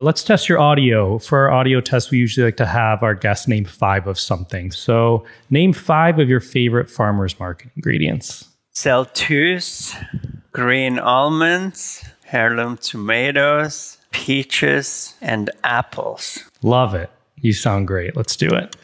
Let's test your audio. For our audio test, we usually like to have our guests name five of something. So, name five of your favorite farmers market ingredients. Celtuce, green almonds, heirloom tomatoes, peaches, and apples. Love it. You sound great. Let's do it.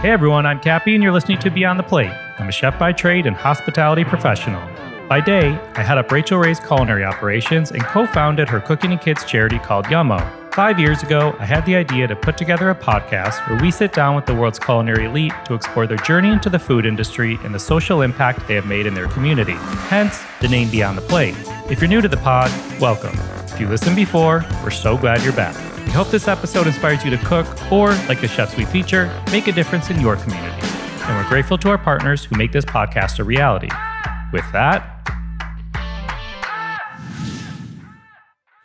Hey everyone, I'm Cappy, and you're listening to Beyond the Plate. I'm a chef by trade and hospitality professional. By day, I head up Rachael Ray's culinary operations and co founded her cooking and kids charity called Yummo. Five years ago, I had the idea to put together a podcast where we sit down with the world's culinary elite to explore their journey into the food industry and the social impact they have made in their community. Hence, the name Beyond the Plate. If you're new to the pod, welcome. If you listened before, we're so glad you're back. We hope this episode inspires you to cook or, like the chefs we feature, make a difference in your community. And we're grateful to our partners who make this podcast a reality. With that,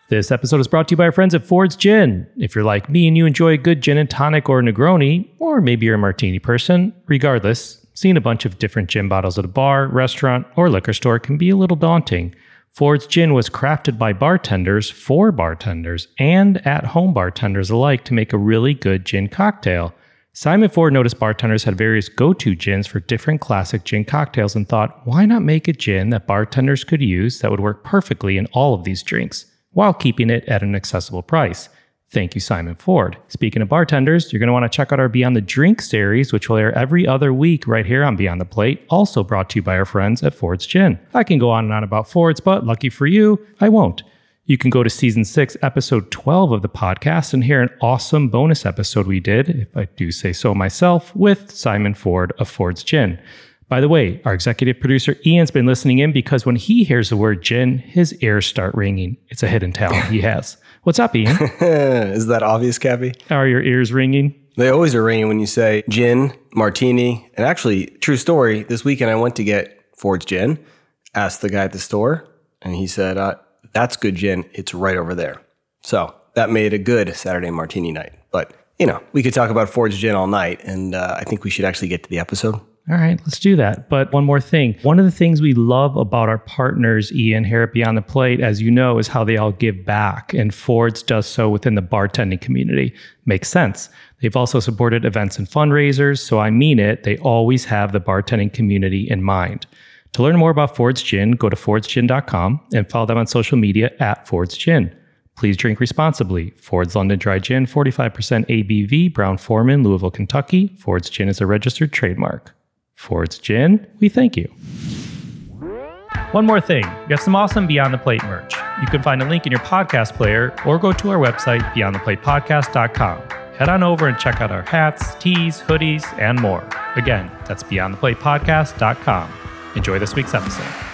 This episode is brought to you by our friends at Ford's Gin. If you're like me and you enjoy a good gin and tonic or Negroni, or maybe you're a martini person, regardless, seeing a bunch of different gin bottles at a bar, restaurant, or liquor store can be a little daunting. Ford's Gin was crafted by bartenders for bartenders and at home bartenders alike to make a really good gin cocktail. Simon Ford noticed bartenders had various go to gins for different classic gin cocktails and thought, why not make a gin that bartenders could use that would work perfectly in all of these drinks while keeping it at an accessible price? Thank you, Simon Ford. Speaking of bartenders, you're going to want to check out our Beyond the Drink series, which will air every other week right here on Beyond the Plate, also brought to you by our friends at Ford's Gin. I can go on and on about Ford's, but lucky for you, I won't. You can go to season six, episode 12 of the podcast and hear an awesome bonus episode we did, if I do say so myself, with Simon Ford of Ford's Gin. By the way, our executive producer Ian's been listening in because when he hears the word gin, his ears start ringing. It's a hidden talent he has. What's up, Ian? Is that obvious, Cappy? Are your ears ringing? They always are ringing when you say gin, martini. And actually, true story, this weekend I went to get Ford's gin, asked the guy at the store, and he said, uh, That's good gin. It's right over there. So that made a good Saturday martini night. But, you know, we could talk about Ford's gin all night, and uh, I think we should actually get to the episode. All right, let's do that. But one more thing. One of the things we love about our partners, Ian, here at Beyond the Plate, as you know, is how they all give back. And Ford's does so within the bartending community. Makes sense. They've also supported events and fundraisers. So I mean it, they always have the bartending community in mind. To learn more about Ford's Gin, go to fordsgin.com and follow them on social media at Ford's Gin. Please drink responsibly. Ford's London Dry Gin, 45% ABV, Brown Forman, Louisville, Kentucky. Ford's Gin is a registered trademark. Ford's Gin, we thank you. One more thing, we have some awesome Beyond the Plate merch. You can find a link in your podcast player or go to our website, beyondtheplatepodcast.com. Head on over and check out our hats, tees, hoodies, and more. Again, that's beyondtheplatepodcast.com. Enjoy this week's episode.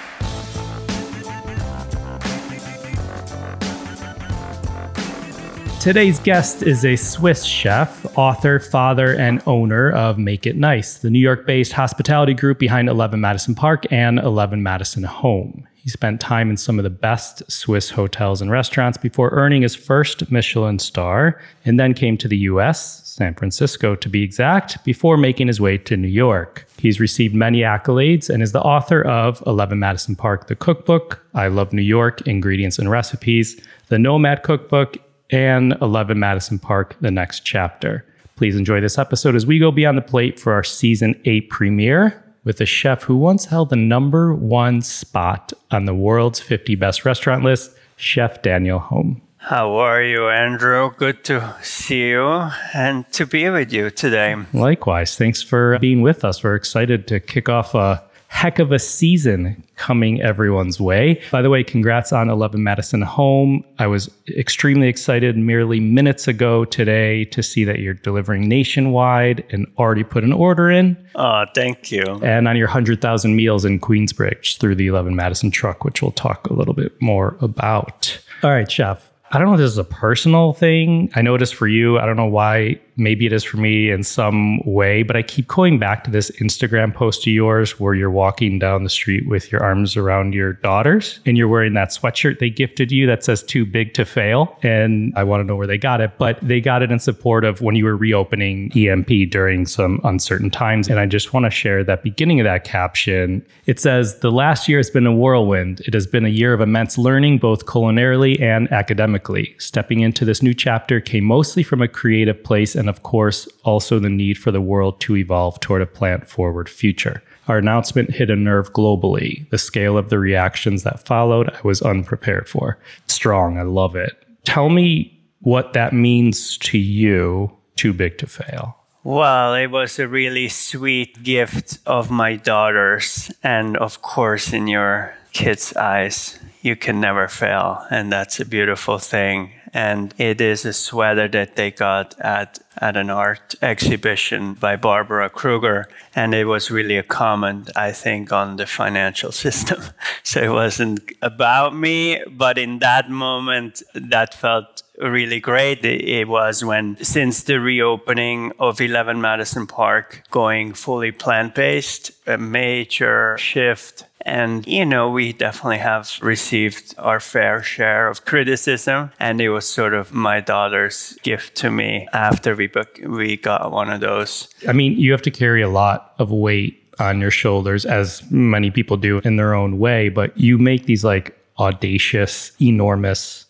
Today's guest is a Swiss chef, author, father, and owner of Make It Nice, the New York based hospitality group behind 11 Madison Park and 11 Madison Home. He spent time in some of the best Swiss hotels and restaurants before earning his first Michelin star, and then came to the US, San Francisco to be exact, before making his way to New York. He's received many accolades and is the author of 11 Madison Park, the cookbook, I Love New York, Ingredients and Recipes, the Nomad Cookbook, and 11 Madison Park, the next chapter. Please enjoy this episode as we go beyond the plate for our season eight premiere with a chef who once held the number one spot on the world's 50 best restaurant list, Chef Daniel Humm. How are you, Andrew? Good to see you and to be with you today. Likewise. Thanks for being with us. We're excited to kick off a heck of a season coming everyone's way. By the way, congrats on 11 Madison Home. I was extremely excited merely minutes ago today to see that you're delivering nationwide and already put an order in. Oh, thank you. And on your 100,000 meals in Queensbridge through the 11 Madison truck, which we'll talk a little bit more about. All right, Chef. I don't know if this is a personal thing. I noticed for you, I don't know why maybe it is for me in some way, but I keep going back to this Instagram post of yours where you're walking down the street with your arms around your daughters and you're wearing that sweatshirt they gifted you that says too big to fail. And I want to know where they got it, but they got it in support of when you were reopening EMP during some uncertain times. And I just want to share that beginning of that caption. It says, The last year has been a whirlwind. It has been a year of immense learning, both culinarily and academically. Stepping into this new chapter came mostly from a creative place and, of course, also the need for the world to evolve toward a plant forward future. Our announcement hit a nerve globally. The scale of the reactions that followed, I was unprepared for. Strong, I love it. Tell me what that means to you, too big to fail. Well, it was a really sweet gift of my daughters. And of course, in your kids' eyes, you can never fail. And that's a beautiful thing and it is a sweater that they got at at an art exhibition by Barbara Kruger, and it was really a comment, I think, on the financial system. so it wasn't about me, but in that moment, that felt really great. It was when, since the reopening of 11 Madison Park, going fully plant based, a major shift and, you know, we definitely have received our fair share of criticism. And it was sort of my daughter's gift to me after we, we got one of those. I mean, you have to carry a lot of weight on your shoulders, as many people do in their own way, but you make these like audacious, enormous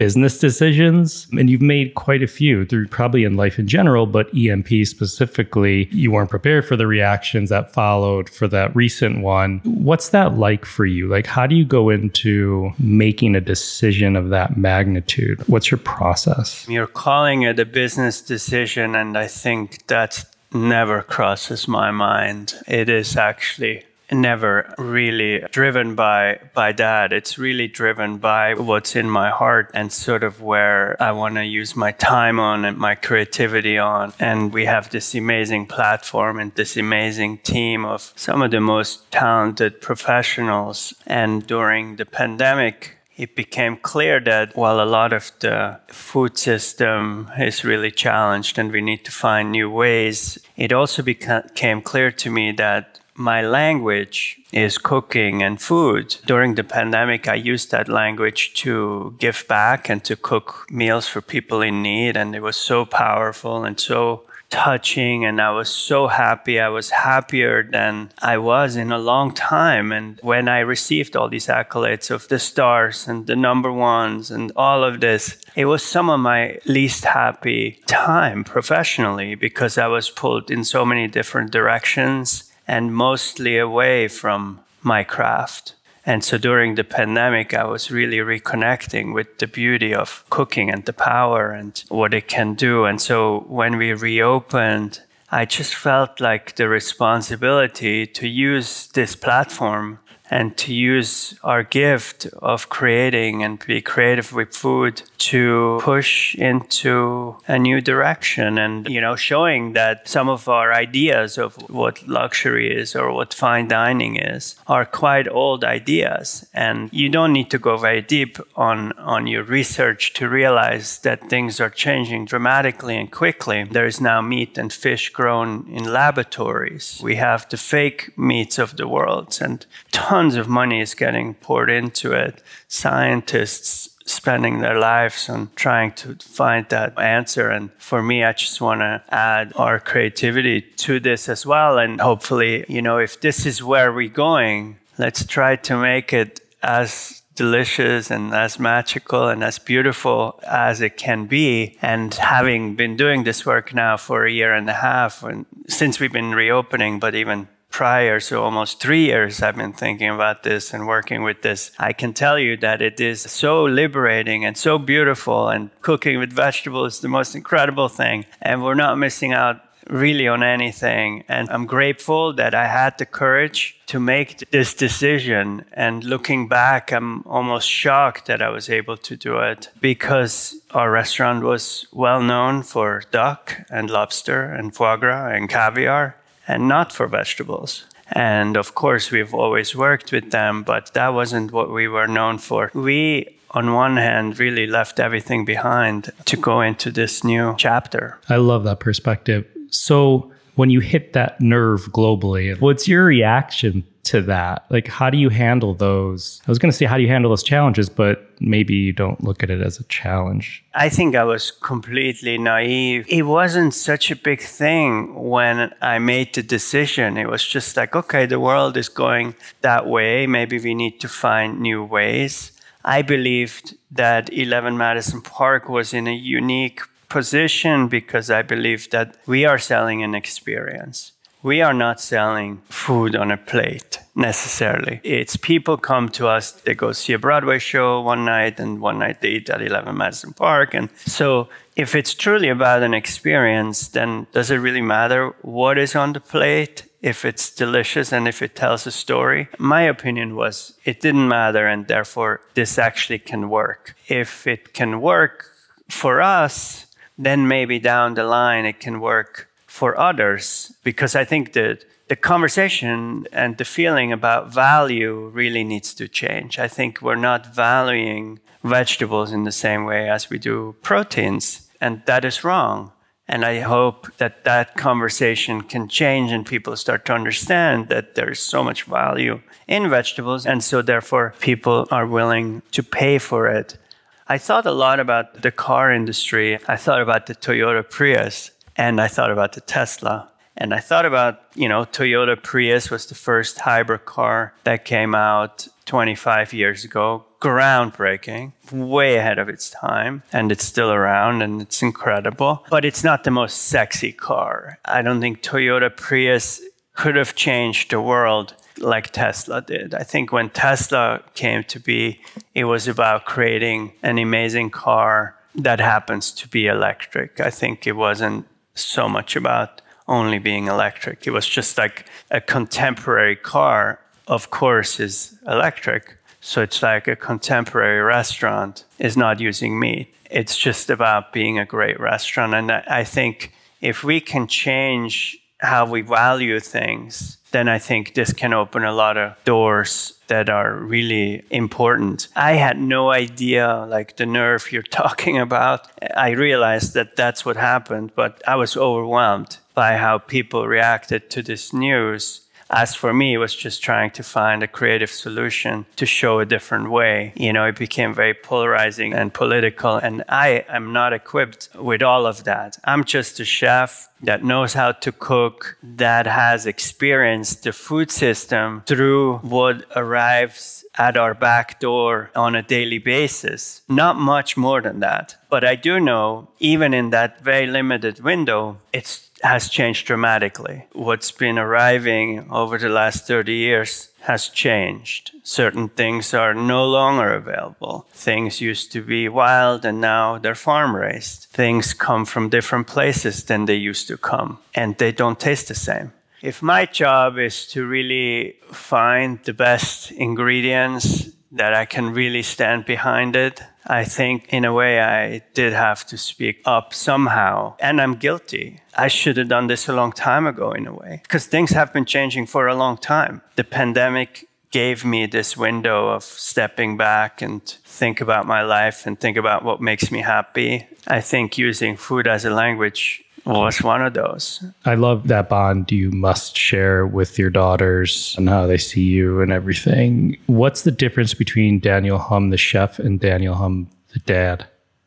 business decisions. And you've made quite a few through probably in life in general, but EMP specifically, you weren't prepared for the reactions that followed for that recent one. What's that like for you? Like, how do you go into making a decision of that magnitude? What's your process? You're calling it a business decision, and I think that never crosses my mind. It is actually never really driven by by that. It's really driven by what's in my heart and sort of where i want to use my time on and my creativity on. And we have this amazing platform and this amazing team of some of the most talented professionals. And during the pandemic it became clear that while a lot of the food system is really challenged and we need to find new ways, it also became clear to me that my language is cooking and food. During the pandemic, I used that language to give back and to cook meals for people in need. And it was so powerful and so touching. And I was so happy. I was happier than I was in a long time. And when I received all these accolades of the stars and the number ones and all of this, it was some of my least happy time professionally because I was pulled in so many different directions and mostly away from my craft. And so during the pandemic, I was really reconnecting with the beauty of cooking and the power and what it can do. And so when we reopened, I just felt like the responsibility to use this platform and to use our gift of creating and be creative with food to push into a new direction and you know showing that some of our ideas of what luxury is or what fine dining is are quite old ideas. And you don't need to go very deep on on your research to realize that things are changing dramatically and quickly. There is now meat and fish grown in laboratories. We have the fake meats of the world. And tons tons of money is getting poured into it. Scientists spending their lives on trying to find that answer. And for me, I just want to add our creativity to this as well. And hopefully, you know, if this is where we're going, let's try to make it as delicious and as magical and as beautiful as it can be. And having been doing this work now for a year and a half, and since we've been reopening, but even prior, so almost three years, I've been thinking about this and working with this. I can tell you that it is so liberating and so beautiful, and cooking with vegetables is the most incredible thing. And we're not missing out really on anything. And I'm grateful that I had the courage to make this decision. And looking back, I'm almost shocked that I was able to do it because our restaurant was well known for duck and lobster and foie gras and caviar and not for vegetables. And of course, we've always worked with them, but that wasn't what we were known for. We on one hand, really left everything behind to go into this new chapter. I love that perspective. So, when you hit that nerve globally, what's your reaction to that? Like, how do you handle those? I was going to say, how do you handle those challenges, but maybe you don't look at it as a challenge. I think I was completely naive. It wasn't such a big thing when I made the decision. It was just like, okay, the world is going that way. Maybe we need to find new ways. I believed that 11 Madison Park was in a unique position because I believe that we are selling an experience. We are not selling food on a plate necessarily. It's people come to us, they go see a Broadway show one night, and one night they eat at 11 Madison Park. And so, if it's truly about an experience, then does it really matter what is on the plate? If it's delicious and if it tells a story? My opinion was it didn't matter, and therefore, this actually can work. If it can work for us, then maybe down the line it can work for others because I think that the conversation and the feeling about value really needs to change. I think we're not valuing vegetables in the same way as we do proteins, and that is wrong. And I hope that that conversation can change and people start to understand that there's so much value in vegetables. And so, therefore, people are willing to pay for it I thought a lot about the car industry. I thought about the Toyota Prius and I thought about the Tesla. And I thought about, you know, Toyota Prius was the first hybrid car that came out 25 years ago. Groundbreaking, way ahead of its time. And it's still around and it's incredible. But it's not the most sexy car. I don't think Toyota Prius could have changed the world like Tesla did. I think when Tesla came to be, it was about creating an amazing car that happens to be electric. I think it wasn't so much about only being electric. It was just like a contemporary car, of course, is electric. So it's like a contemporary restaurant is not using meat. It's just about being a great restaurant. And I think if we can change how we value things, then I think this can open a lot of doors that are really important. I had no idea, like the nerve you're talking about. I realized that that's what happened, but I was overwhelmed by how people reacted to this news. As for me, it was just trying to find a creative solution to show a different way. You know, it became very polarizing and political, and I am not equipped with all of that. I'm just a chef that knows how to cook, that has experienced the food system through what arrives at our back door on a daily basis. Not much more than that. But I do know, even in that very limited window, it has changed dramatically. What's been arriving over the last 30 years has changed. Certain things are no longer available. Things used to be wild and now they're farm raised. Things come from different places than they used to come and they don't taste the same. If my job is to really find the best ingredients that I can really stand behind it, I think in a way I did have to speak up somehow. And I'm guilty. I should have done this a long time ago in a way because things have been changing for a long time. The pandemic gave me this window of stepping back and think about my life and think about what makes me happy. I think using food as a language was one of those. I love that bond you must share with your daughters and how they see you and everything. What's the difference between Daniel Humm, the chef, and Daniel Humm, the dad?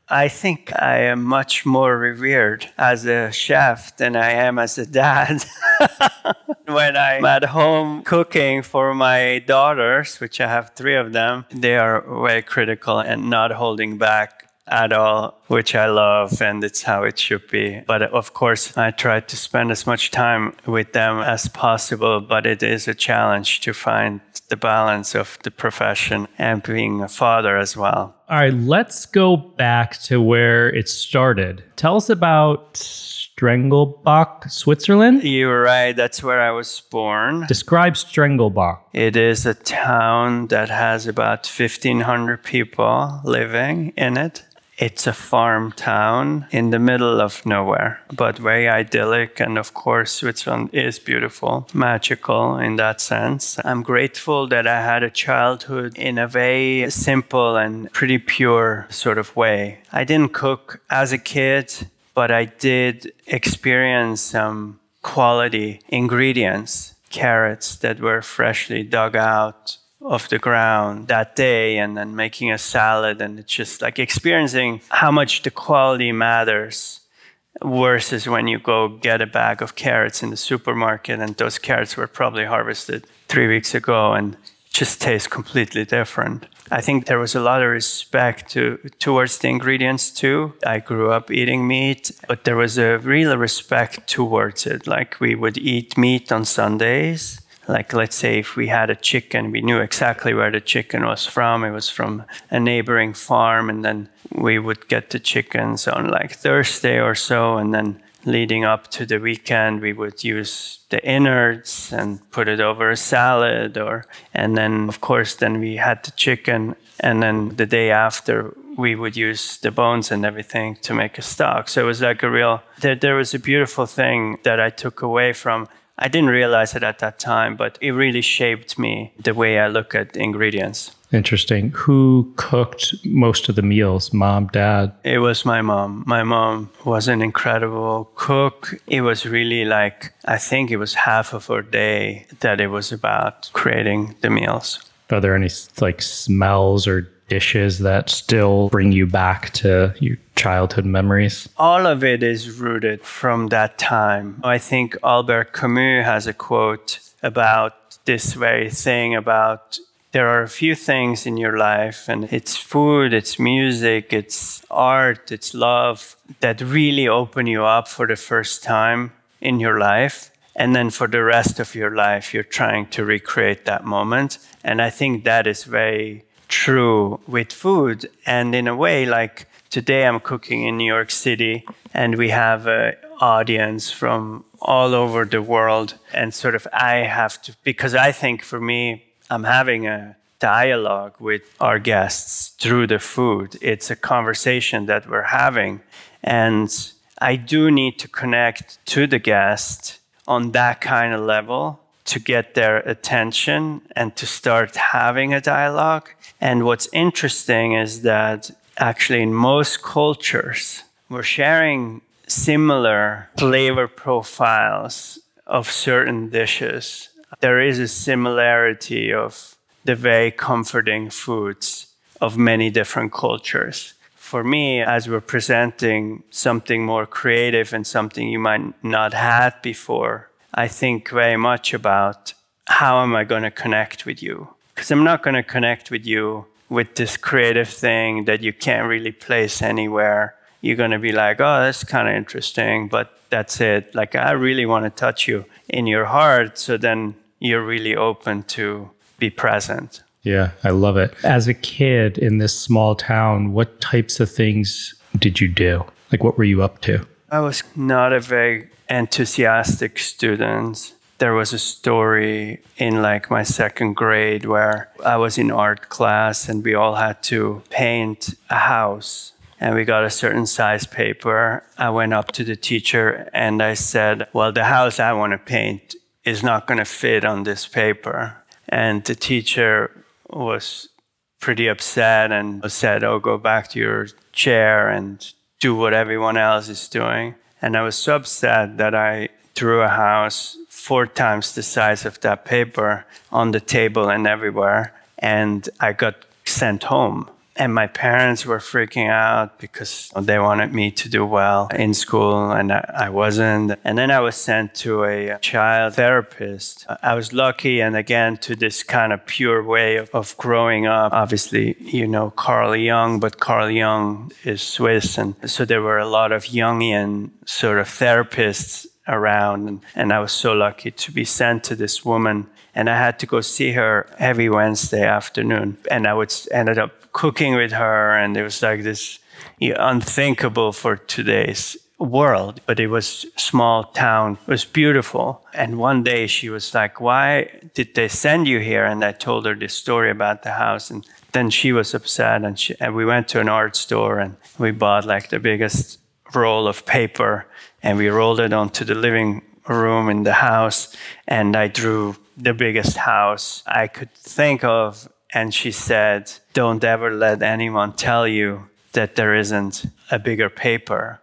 I think I am much more revered as a chef than I am as a dad. when I'm at home cooking for my daughters, which I have three of them, they are very critical and not holding back at all, which I love, and it's how it should be. But of course, I try to spend as much time with them as possible, but it is a challenge to find the balance of the profession and being a father as well. All right, let's go back to where it started. Tell us about Strengelbach, Switzerland? You were right. That's where I was born. Describe Strengelbach. It is a town that has about 1,500 people living in it it's a farm town in the middle of nowhere, but very idyllic. And of course, Switzerland is beautiful, magical in that sense. I'm grateful that I had a childhood in a very simple and pretty pure sort of way. I didn't cook as a kid, but I did experience some quality ingredients, carrots that were freshly dug out of the ground that day and then making a salad and it's just like experiencing how much the quality matters versus when you go get a bag of carrots in the supermarket and those carrots were probably harvested three weeks ago and just taste completely different. I think there was a lot of respect to, towards the ingredients too. I grew up eating meat, but there was a real respect towards it. Like we would eat meat on Sundays like let's say if we had a chicken we knew exactly where the chicken was from. It was from a neighboring farm and then we would get the chickens on like thursday or so and then leading up to the weekend we would use the innards and put it over a salad or and then of course then we had the chicken and then the day after we would use the bones and everything to make a stock. So it was like a real there, there was a beautiful thing that i took away from I didn't realize it at that time, but it really shaped me the way I look at ingredients. Interesting. Who cooked most of the meals? Mom, dad? It was my mom. My mom was an incredible cook. It was really like, I think it was half of her day that it was about creating the meals. Are there any like smells or dishes that still bring you back to your childhood memories? All of it is rooted from that time. I think Albert Camus has a quote about this very thing about there are a few things in your life and it's food it's music it's art it's love that really open you up for the first time in your life and then for the rest of your life you're trying to recreate that moment and i think that is very true with food. And in a way, like today I'm cooking in New York City and we have an audience from all over the world. And sort of I have to, because I think for me, I'm having a dialogue with our guests through the food. It's a conversation that we're having. And I do need to connect to the guest on that kind of level to get their attention and to start having a dialogue. And what's interesting is that actually, in most cultures, we're sharing similar flavor profiles of certain dishes. There is a similarity of the very comforting foods of many different cultures. For me, as we're presenting something more creative and something you might not had before, I think very much about how am I going to connect with you? Because I'm not going to connect with you with this creative thing that you can't really place anywhere. You're going to be like, oh, that's kind of interesting, but that's it. Like, I really want to touch you in your heart. So then you're really open to be present. Yeah, I love it. As a kid in this small town, what types of things did you do? Like, what were you up to? I was not a very enthusiastic student. There was a story in like my second grade where I was in art class and we all had to paint a house and we got a certain size paper. I went up to the teacher and I said, Well, the house I want to paint is not going to fit on this paper. And the teacher was pretty upset and said, Oh, go back to your chair and do what everyone else is doing. And I was so upset that I threw a house four times the size of that paper on the table and everywhere. And I got sent home. And my parents were freaking out because they wanted me to do well in school and I wasn't. And then I was sent to a child therapist. I was lucky, and again, to this kind of pure way of, growing up. Obviously, you know Carl Jung, but Carl Jung is Swiss. And so there were a lot of Jungian sort of therapists around. And, and I was so lucky to be sent to this woman and I had to go see her every Wednesday afternoon. And I would ended up cooking with her, and it was like this unthinkable for today's world, but it was small town. It was beautiful. And one day she was like, "Why did they send you here?" And I told her this story about the house, and then she was upset, and, she, and we went to an art store and we bought like the biggest roll of paper, and we rolled it onto the living room in the house, and I drew the biggest house I could think of. And she said, Don't ever let anyone tell you that there isn't a bigger paper.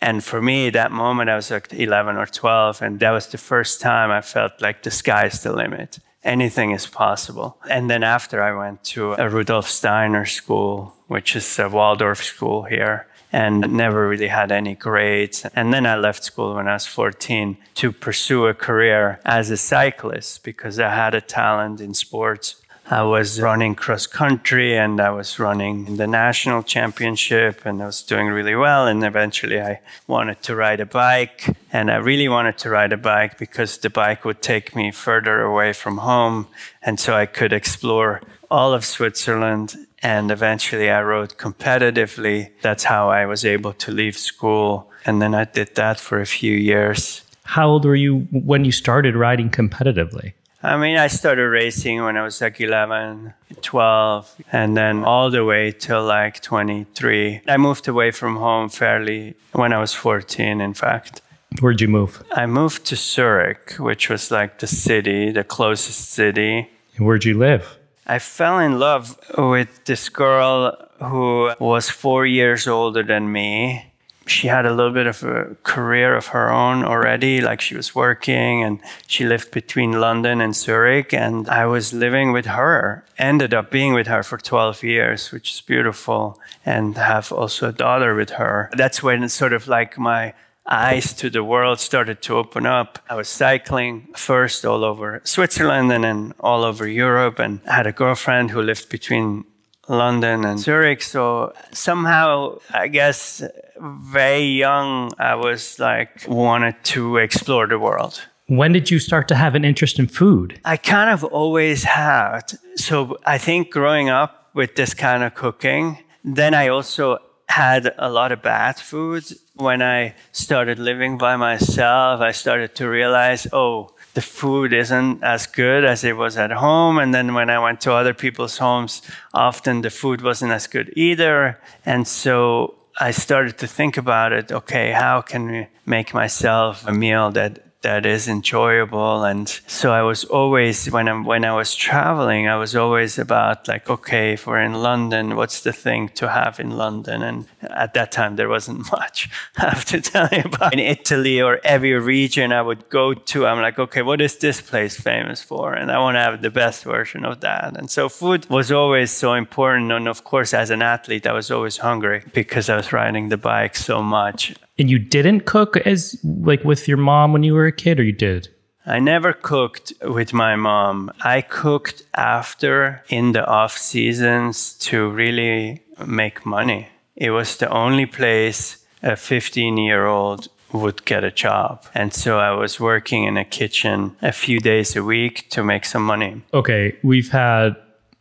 And for me, that moment, I was like 11 or 12, and that was the first time I felt like the sky's the limit. Anything is possible. And then after, I went to a Rudolf Steiner school, which is a Waldorf school here, and never really had any grades. And then I left school when I was 14 to pursue a career as a cyclist because I had a talent in sports. I was running cross country and I was running the national championship and I was doing really well. And eventually I wanted to ride a bike and I really wanted to ride a bike because the bike would take me further away from home. And so I could explore all of Switzerland. And eventually I rode competitively. That's how I was able to leave school. And then I did that for a few years. How old were you when you started riding competitively? I mean, I started racing when I was like 11, 12, and then all the way till like 23. I moved away from home fairly when I was 14, in fact. Where'd you move? I moved to Zurich, which was like the city, the closest city. And where'd you live? I fell in love with this girl who was four years older than me she had a little bit of a career of her own already. Like she was working and she lived between London and Zurich. And I was living with her, ended up being with her for 12 years, which is beautiful. And have also a daughter with her. That's when it's sort of like my eyes to the world started to open up. I was cycling first all over Switzerland and then all over Europe and I had a girlfriend who lived between London and Zurich. So somehow, I guess, very young, I was like wanted to explore the world. When did you start to have an interest in food? I kind of always had. So I think growing up with this kind of cooking, then I also had a lot of bad food. When I started living by myself, I started to realize, oh, the food isn't as good as it was at home. And then when I went to other people's homes, often the food wasn't as good either. And so I started to think about it. Okay, how can we make myself a meal that that is enjoyable. And so I was always, when I, when I was traveling, I was always about like, okay, if we're in London, what's the thing to have in London? And at that time, there wasn't much I have to tell you about. In Italy or every region I would go to, I'm like, okay, what is this place famous for? And I want to have the best version of that. And so food was always so important. And of course, as an athlete, I was always hungry because I was riding the bike so much. And you didn't cook as like with your mom when you were a kid, or you did? I never cooked with my mom. I cooked after in the off seasons to really make money. It was the only place a 15 year old would get a job. And so I was working in a kitchen a few days a week to make some money. Okay, we've had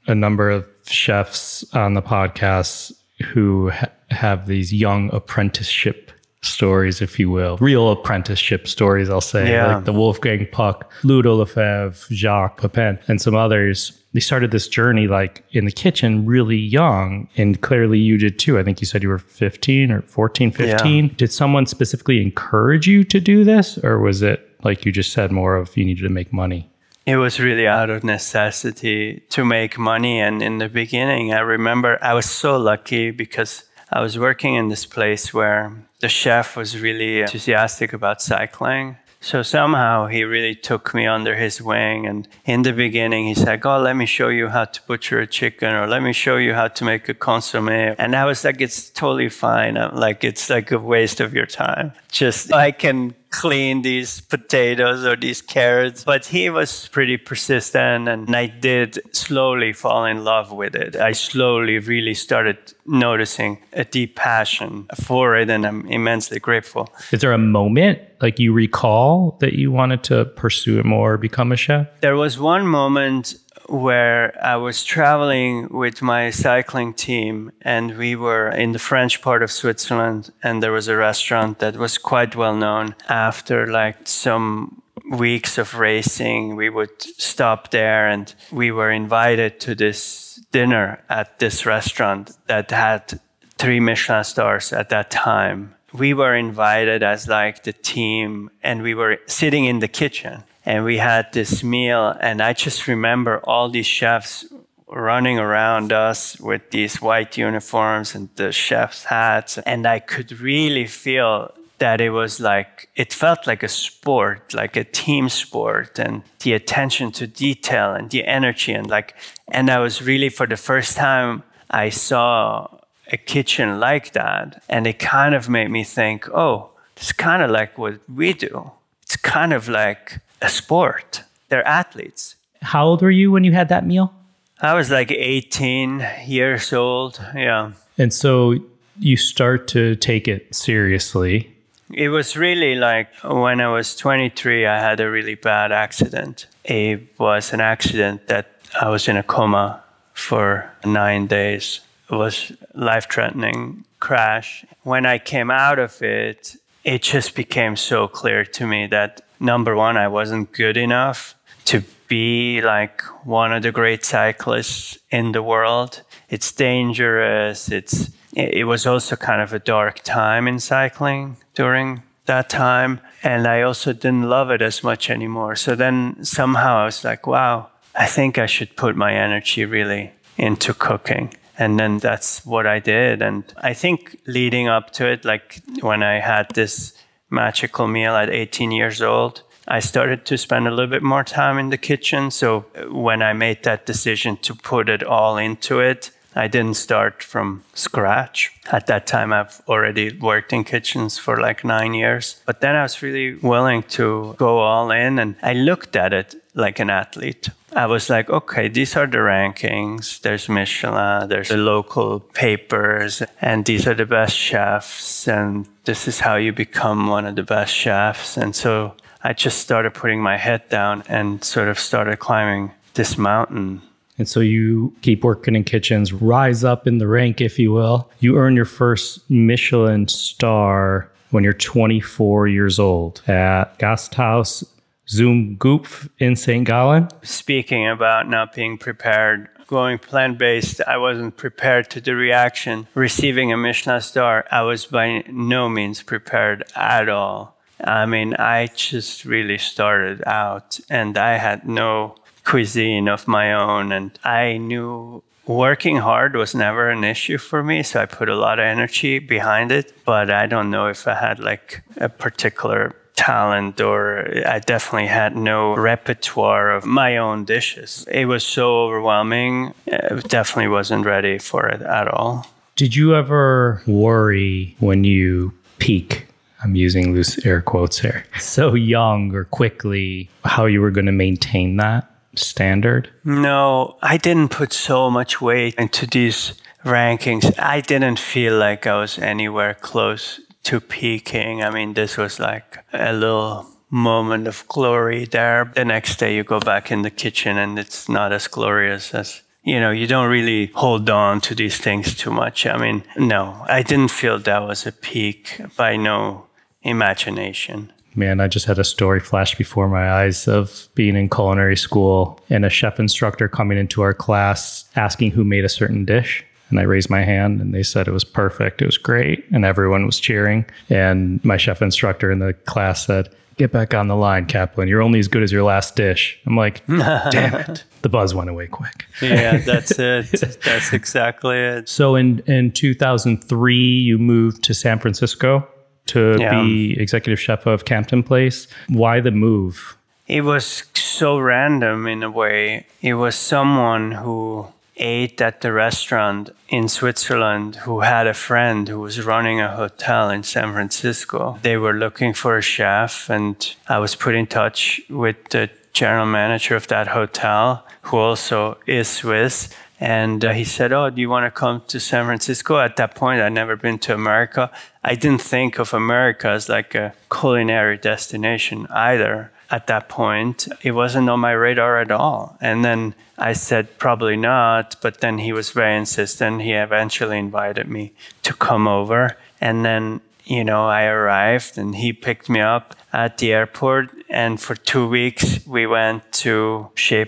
a number of chefs on the podcast who ha- have these young apprenticeship stories, if you will, real apprenticeship stories, I'll say, Yeah. like the Wolfgang Puck, Ludo Lefebvre, Jacques Pepin, and some others. They started this journey like in the kitchen really young, and clearly you did too. I think you said you were 15 or 14, 15. Did someone specifically encourage you to do this, or was it like you just said more of you needed to make money? It was really out of necessity to make money. And in the beginning, I remember I was so lucky because I was working in this place where the chef was really enthusiastic about cycling. So somehow he really took me under his wing. And in the beginning, he's like, Oh, let me show you how to butcher a chicken, or let me show you how to make a consomme. And I was like, It's totally fine. I'm like, it's like a waste of your time. Just, I can clean these potatoes or these carrots. But he was pretty persistent, and I did slowly fall in love with it. I slowly really started noticing a deep passion for it, and I'm immensely grateful. Is there a moment like you recall that you wanted to pursue it more or become a chef? There was one moment where I was traveling with my cycling team and we were in the French part of Switzerland and there was a restaurant that was quite well known. After like some weeks of racing we would stop there and we were invited to this dinner at this restaurant that had three Michelin stars at that time. We were invited as like the team and we were sitting in the kitchen and we had this meal and i just remember all these chefs running around us with these white uniforms and the chef's hats and i could really feel that it was like it felt like a sport like a team sport and the attention to detail and the energy and like and i was really for the first time i saw a kitchen like that. And it kind of made me think, oh, it's kind of like what we do. It's kind of like a sport. They're athletes. How old were you when you had that meal? I was like 18 years old. Yeah. And so you start to take it seriously. It was really like when I was 23, I had a really bad accident. It was an accident that I was in a coma for nine days It was life threatening crash. When I came out of it, it just became so clear to me that number one, I wasn't good enough to be like one of the great cyclists in the world. It's dangerous. It's it was also kind of a dark time in cycling during that time and I also didn't love it as much anymore. So then somehow I was like, wow, I think I should put my energy really into cooking and then that's what I did. And I think leading up to it, like when I had this magical meal at 18 years old, I started to spend a little bit more time in the kitchen. So when I made that decision to put it all into it, I didn't start from scratch. At that time, I've already worked in kitchens for like nine years. But then I was really willing to go all in and I looked at it like an athlete. I was like, okay, these are the rankings. There's Michelin, there's the local papers, and these are the best chefs. And this is how you become one of the best chefs. And so I just started putting my head down and sort of started climbing this mountain. And so you keep working in kitchens, rise up in the rank, if you will. You earn your first Michelin star when you're 24 years old at Gasthaus Zum Gupf in St. Gallen. Speaking about not being prepared, going plant based, I wasn't prepared to the reaction. Receiving a Michelin star, I was by no means prepared at all. I mean, I just really started out and I had no cuisine of my own, and I knew working hard was never an issue for me so i put a lot of energy behind it but i don't know if i had like a particular talent or I definitely had no repertoire of my own dishes. It was so overwhelming. I definitely wasn't ready for it at all. Did you ever worry when you peak? I'm using loose air quotes here. So young or quickly, how you were going to maintain that standard? No, I didn't put so much weight into these rankings. I didn't feel like I was anywhere close to peaking. I mean, this was like a little moment of glory there. The next day you go back in the kitchen and it's not as glorious as you know, you don't really hold on to these things too much. I mean, no, I didn't feel that was a peak by no imagination. Man, I just had a story flash before my eyes of being in culinary school and a chef instructor coming into our class asking who made a certain dish. And I raised my hand and they said it was perfect. It was great. And everyone was cheering. And my chef instructor in the class said, Get back on the line, Kaplan. You're only as good as your last dish. I'm like, damn it. The buzz went away quick. yeah, that's it. That's exactly it. So in, in 2003, you moved to San Francisco to yeah. be executive chef of Campton Place. Why the move? It was so random in a way. It was someone who ate at the restaurant in Switzerland who had a friend who was running a hotel in San Francisco. They were looking for a chef, and I was put in touch with the general manager of that hotel, who also is Swiss. And uh, he said, Oh, do you want to come to San Francisco? At that point, I'd never been to America. I didn't think of America as like a culinary destination either. At that point, it wasn't on my radar at all. And then I said, probably not. But then he was very insistent. He eventually invited me to come over. And then, you know, I arrived and he picked me up at the airport. And for two weeks, we went to Chez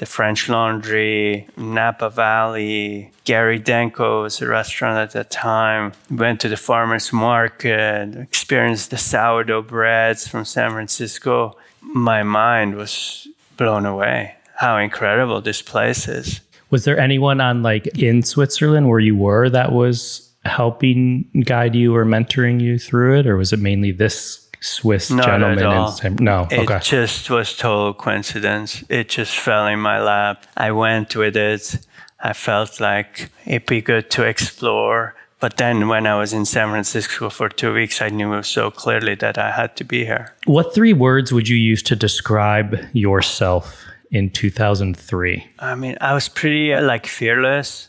the French Laundry, Napa Valley, Gary Danko's restaurant at that time. Went to the farmer's market, experienced the sourdough breads from San Francisco. My mind was blown away how incredible this place is. Was there anyone on like in Switzerland where you were that was helping guide you or mentoring you through it, or was it mainly this Swiss Not gentleman? at all. no, It okay. just was total coincidence. It just fell in my lap. I went with it. I felt like it'd be good to explore. But then when I was in San Francisco for two weeks, I knew so clearly that I had to be here. What three words would you use to describe yourself in 2003? I mean, I was pretty uh, like fearless,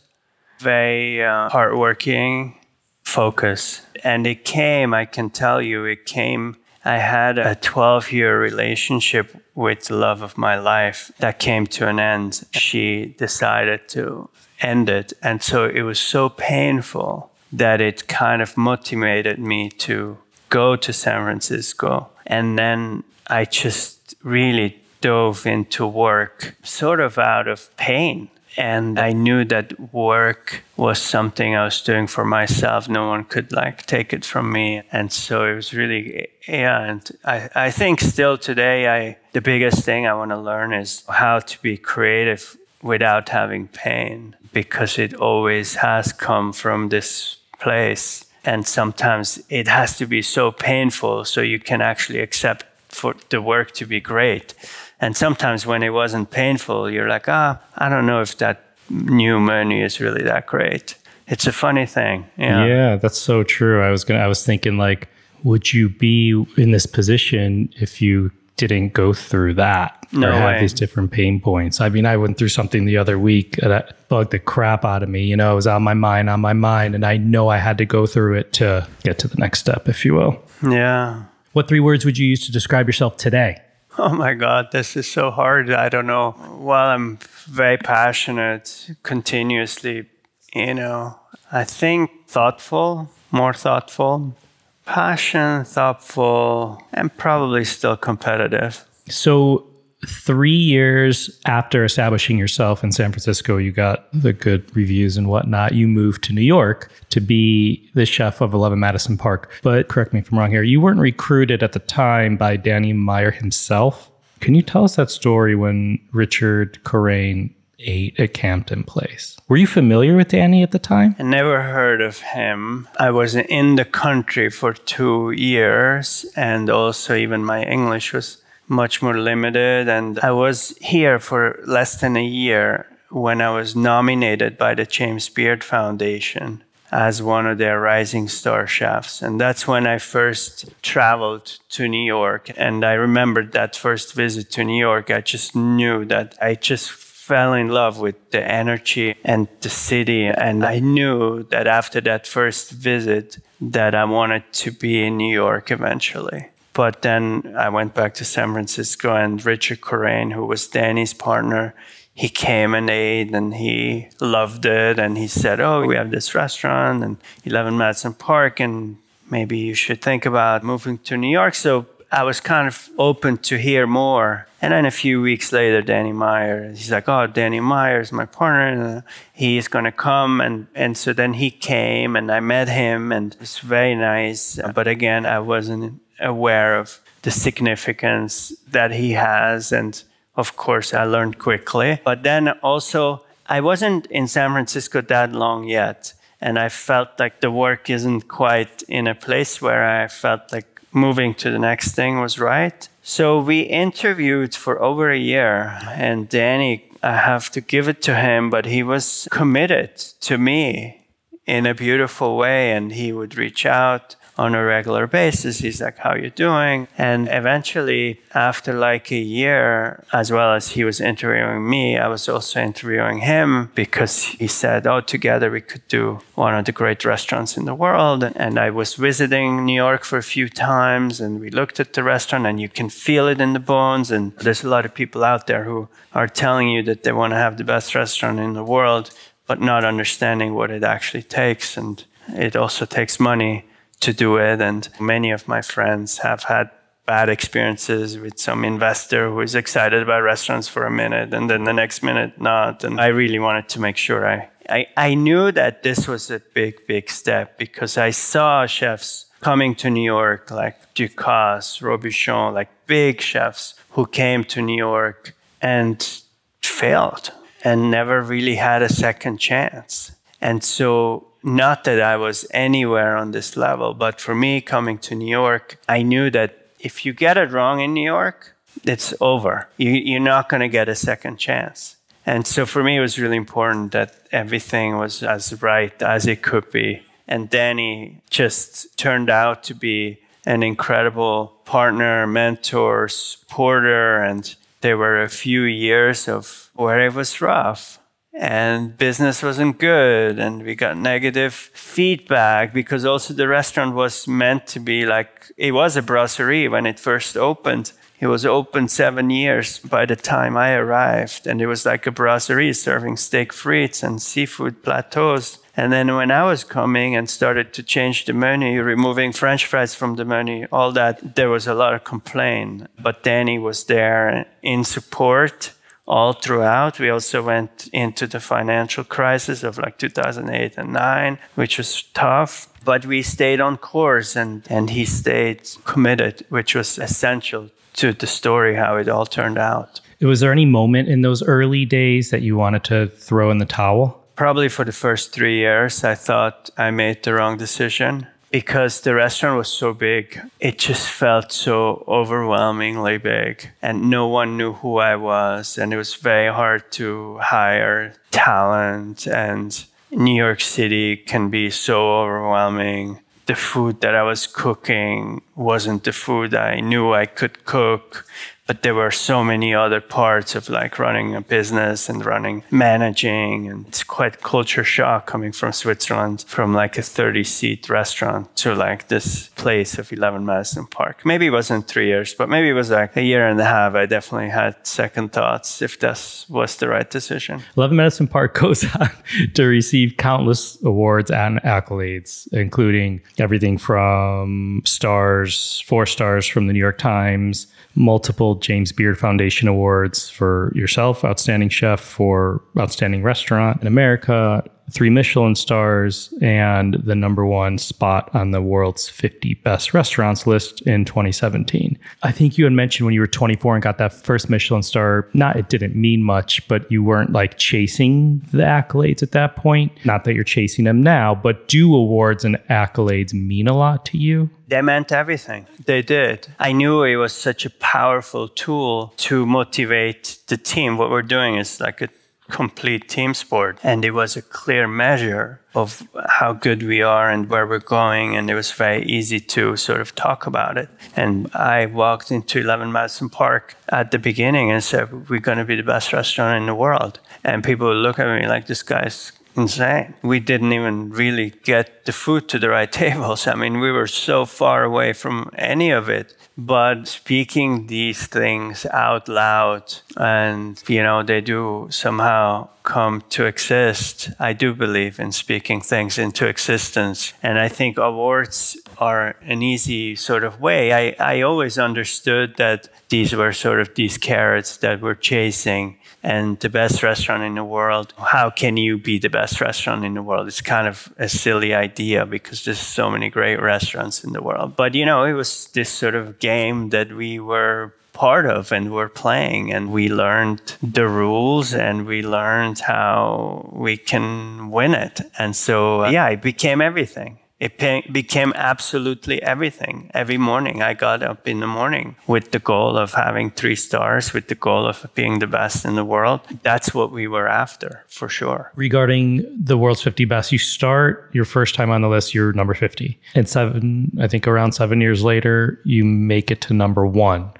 very uh, hardworking, focused. And it came, I can tell you, it came. I had a 12 year relationship with the love of my life that came to an end. She decided to end it. And so it was so painful that it kind of motivated me to go to San Francisco. And then I just really dove into work sort of out of pain. And I knew that work was something I was doing for myself. No one could like take it from me. And so it was really, yeah. And I, I think still today, I, the biggest thing I want to learn is how to be creative without having pain because it always has come from this place. And sometimes it has to be so painful so you can actually accept for the work to be great. And sometimes when it wasn't painful, you're like, ah, I don't know if that new menu is really that great. It's a funny thing. Yeah. Yeah, that's so true. I was gonna I was thinking like, would you be in this position if you didn't go through that No or have way. these different pain points? I mean, I went through something the other week that bugged the crap out of me. You know, it was on my mind, on my mind, and I know I had to go through it to get to the next step, if you will. Yeah. What three words would you use to describe yourself today? Oh my God, this is so hard. I don't know. While I'm very passionate continuously, you know, I think thoughtful, more thoughtful, passion, thoughtful, and probably still competitive. So, three years after establishing yourself in San Francisco, you got the good reviews and whatnot. You moved to New York to be the chef of 11 Madison Park. But correct me if I'm wrong here, you weren't recruited at the time by Danny Meyer himself. Can you tell us that story when Richard Coraine ate at Campton Place? Were you familiar with Danny at the time? I never heard of him. I was in the country for two years, and also even my English was much more limited. And I was here for less than a year when I was nominated by the James Beard Foundation as one of their rising star chefs. And that's when I first traveled to New York. And I remembered that first visit to New York, I just knew that I just fell in love with the energy and the city. And I knew that after that first visit that I wanted to be in New York eventually. But then I went back to San Francisco and Richard Coraine, who was Danny's partner, he came and ate and he loved it. And he said, Oh, we have this restaurant and 11 Madison Park, and maybe you should think about moving to New York. So I was kind of open to hear more. And then a few weeks later, Danny Meyer, he's like, Oh, Danny Meyer is my partner. He's going to come. And, and so then he came and I met him and it was very nice. But again, I wasn't aware of the significance that he has. And of course, I learned quickly. But then also, I wasn't in San Francisco that long yet. And I felt like the work isn't quite in a place where I felt like moving to the next thing was right. So we interviewed for over a year, and Danny, I have to give it to him, but he was committed to me in a beautiful way, and he would reach out on a regular basis. He's like, How you doing? And eventually, after like a year, as well as he was interviewing me, I was also interviewing him because he said, Oh, together we could do one of the great restaurants in the world. And I was visiting New York for a few times and we looked at the restaurant and you can feel it in the bones. And there's a lot of people out there who are telling you that they want to have the best restaurant in the world, but not understanding what it actually takes. And it also takes money to do it. And many of my friends have had bad experiences with some investor who is excited about restaurants for a minute and then the next minute not. And I really wanted to make sure I, I, I knew that this was a big, big step because I saw chefs coming to New York like Ducasse, Robuchon, like big chefs who came to New York and failed and never really had a second chance. And so not that I was anywhere on this level, but for me coming to New York, I knew that if you get it wrong in New York, it's over. You, you're not going to get a second chance. And so for me, it was really important that everything was as right as it could be. And Danny just turned out to be an incredible partner, mentor, supporter. And there were a few years of where it was rough and business wasn't good and we got negative feedback because also the restaurant was meant to be like it was a brasserie when it first opened. It was open seven years by the time i arrived and it was like a brasserie serving steak frites and seafood plateaus. And then when i was coming and started to change the menu removing french fries from the menu all that there was a lot of complaint. But danny was there in support all throughout. We also went into the financial crisis of like 2008 and 9, which was tough. But we stayed on course and, and he stayed committed, which was essential to the story, how it all turned out. Was there any moment in those early days that you wanted to throw in the towel? Probably for the first three years, I thought I made the wrong decision because the restaurant was so big. It just felt so overwhelmingly big, and no one knew who I was, and it was very hard to hire talent. And New York City can be so overwhelming. The food that I was cooking wasn't the food I knew I could cook but there were so many other parts of like running a business and running managing and it's quite culture shock coming from switzerland from like a 30 seat restaurant to like this place of 11 madison park. Maybe it wasn't three years but maybe it was like a year and a half. I definitely had second thoughts if this was the right decision. 11 madison park goes on to receive countless awards and accolades including everything from stars four stars from the new york times multiple James Beard Foundation awards for yourself, Outstanding Chef, for Outstanding Restaurant in America, three Michelin stars, and the number one spot on the world's 50 best restaurants list in 2017. I think you had mentioned when you were 24 and got that first Michelin star, not it didn't mean much, but you weren't like chasing the accolades at that point. Not that you're chasing them now, but do awards and accolades mean a lot to you? They meant everything. They did. I knew it was such a powerful tool to motivate the team. What we're doing is like a complete team sport. And it was a clear measure of how good we are and where we're going. And it was very easy to sort of talk about it. And I walked into 11 Madison Park at the beginning and said, We're going to be the best restaurant in the world. And people would look at me like, This guy's insane. We didn't even really get the food to the right tables. I mean, we were so far away from any of it but speaking these things out loud and you know they do somehow come to exist i do believe in speaking things into existence and i think awards are an easy sort of way i, I always understood that these were sort of these carrots that we're chasing and the best restaurant in the world. How can you be the best restaurant in the world? It's kind of a silly idea because there's so many great restaurants in the world. But you know, it was this sort of game that we were part of and were playing and we learned the rules and we learned how we can win it. And so yeah, it became everything It became absolutely everything. Every morning, I got up in the morning with the goal of having three stars, with the goal of being the best in the world. That's what we were after, for sure. Regarding the world's 50 best, you start your first time on the list, you're number 50. And seven, I think around seven years later, you make it to number one.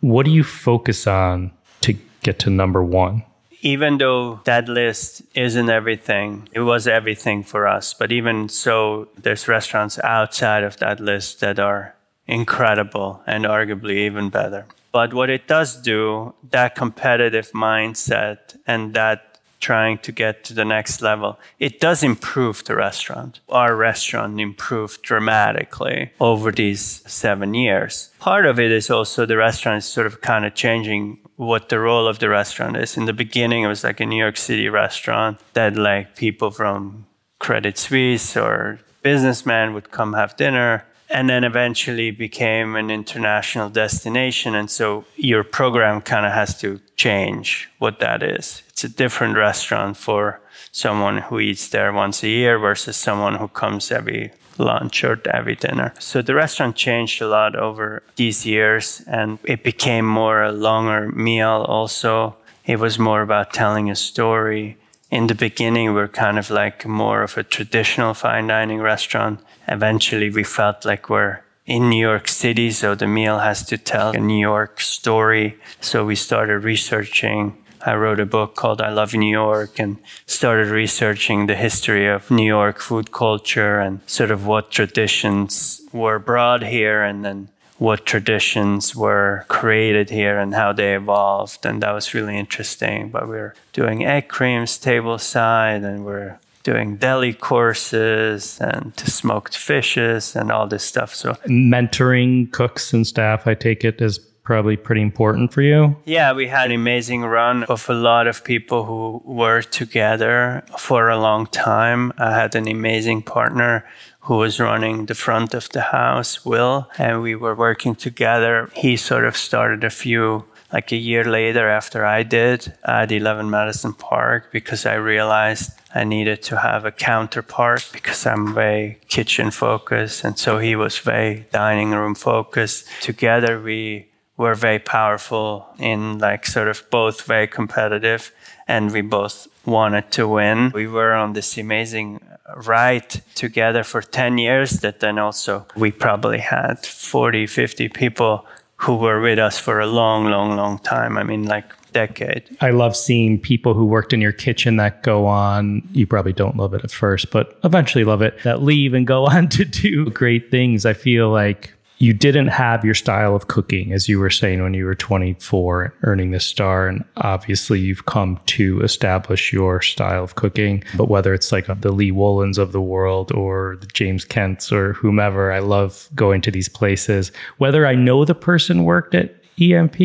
What do you focus on to get to number one? Even though that list isn't everything, it was everything for us. But even so, there's restaurants outside of that list that are incredible and arguably even better. But what it does do, that competitive mindset and that trying to get to the next level, it does improve the restaurant. Our restaurant improved dramatically over these seven years. Part of it is also the restaurant is sort of kind of changing what the role of the restaurant is. In the beginning, it was like a New York City restaurant that like people from Credit Suisse or businessmen would come have dinner and then eventually became an international destination. And so your program kind of has to change what that is. It's a different restaurant for someone who eats there once a year versus someone who comes every lunch or every dinner. So the restaurant changed a lot over these years and it became more a longer meal also. It was more about telling a story. In the beginning, we are kind of like more of a traditional fine dining restaurant. Eventually, we felt like we're in New York City, so the meal has to tell a New York story. So we started researching I wrote a book called I Love New York and started researching the history of New York food culture and sort of what traditions were brought here and then what traditions were created here and how they evolved. And that was really interesting. But we are doing egg creams tableside and we're doing deli courses and smoked fishes and all this stuff. So mentoring cooks and staff, I take it as probably pretty important for you. Yeah, we had an amazing run of a lot of people who were together for a long time. I had an amazing partner who was running the front of the house, Will, and we were working together. He sort of started a few like a year later after I did at 11 Madison Park because I realized I needed to have a counterpart because I'm very kitchen focused. And so he was very dining room focused. Together, we were very powerful in like sort of both very competitive and we both wanted to win. We were on this amazing ride together for 10 years that then also we probably had 40, 50 people who were with us for a long, long, long time. I mean, like decade. I love seeing people who worked in your kitchen that go on, you probably don't love it at first, but eventually love it, that leave and go on to do great things. I feel like you didn't have your style of cooking, as you were saying when you were 24 earning the star. And obviously, you've come to establish your style of cooking. But whether it's like the Lee Wolens of the world or the James Kents or whomever, I love going to these places. Whether I know the person worked at EMP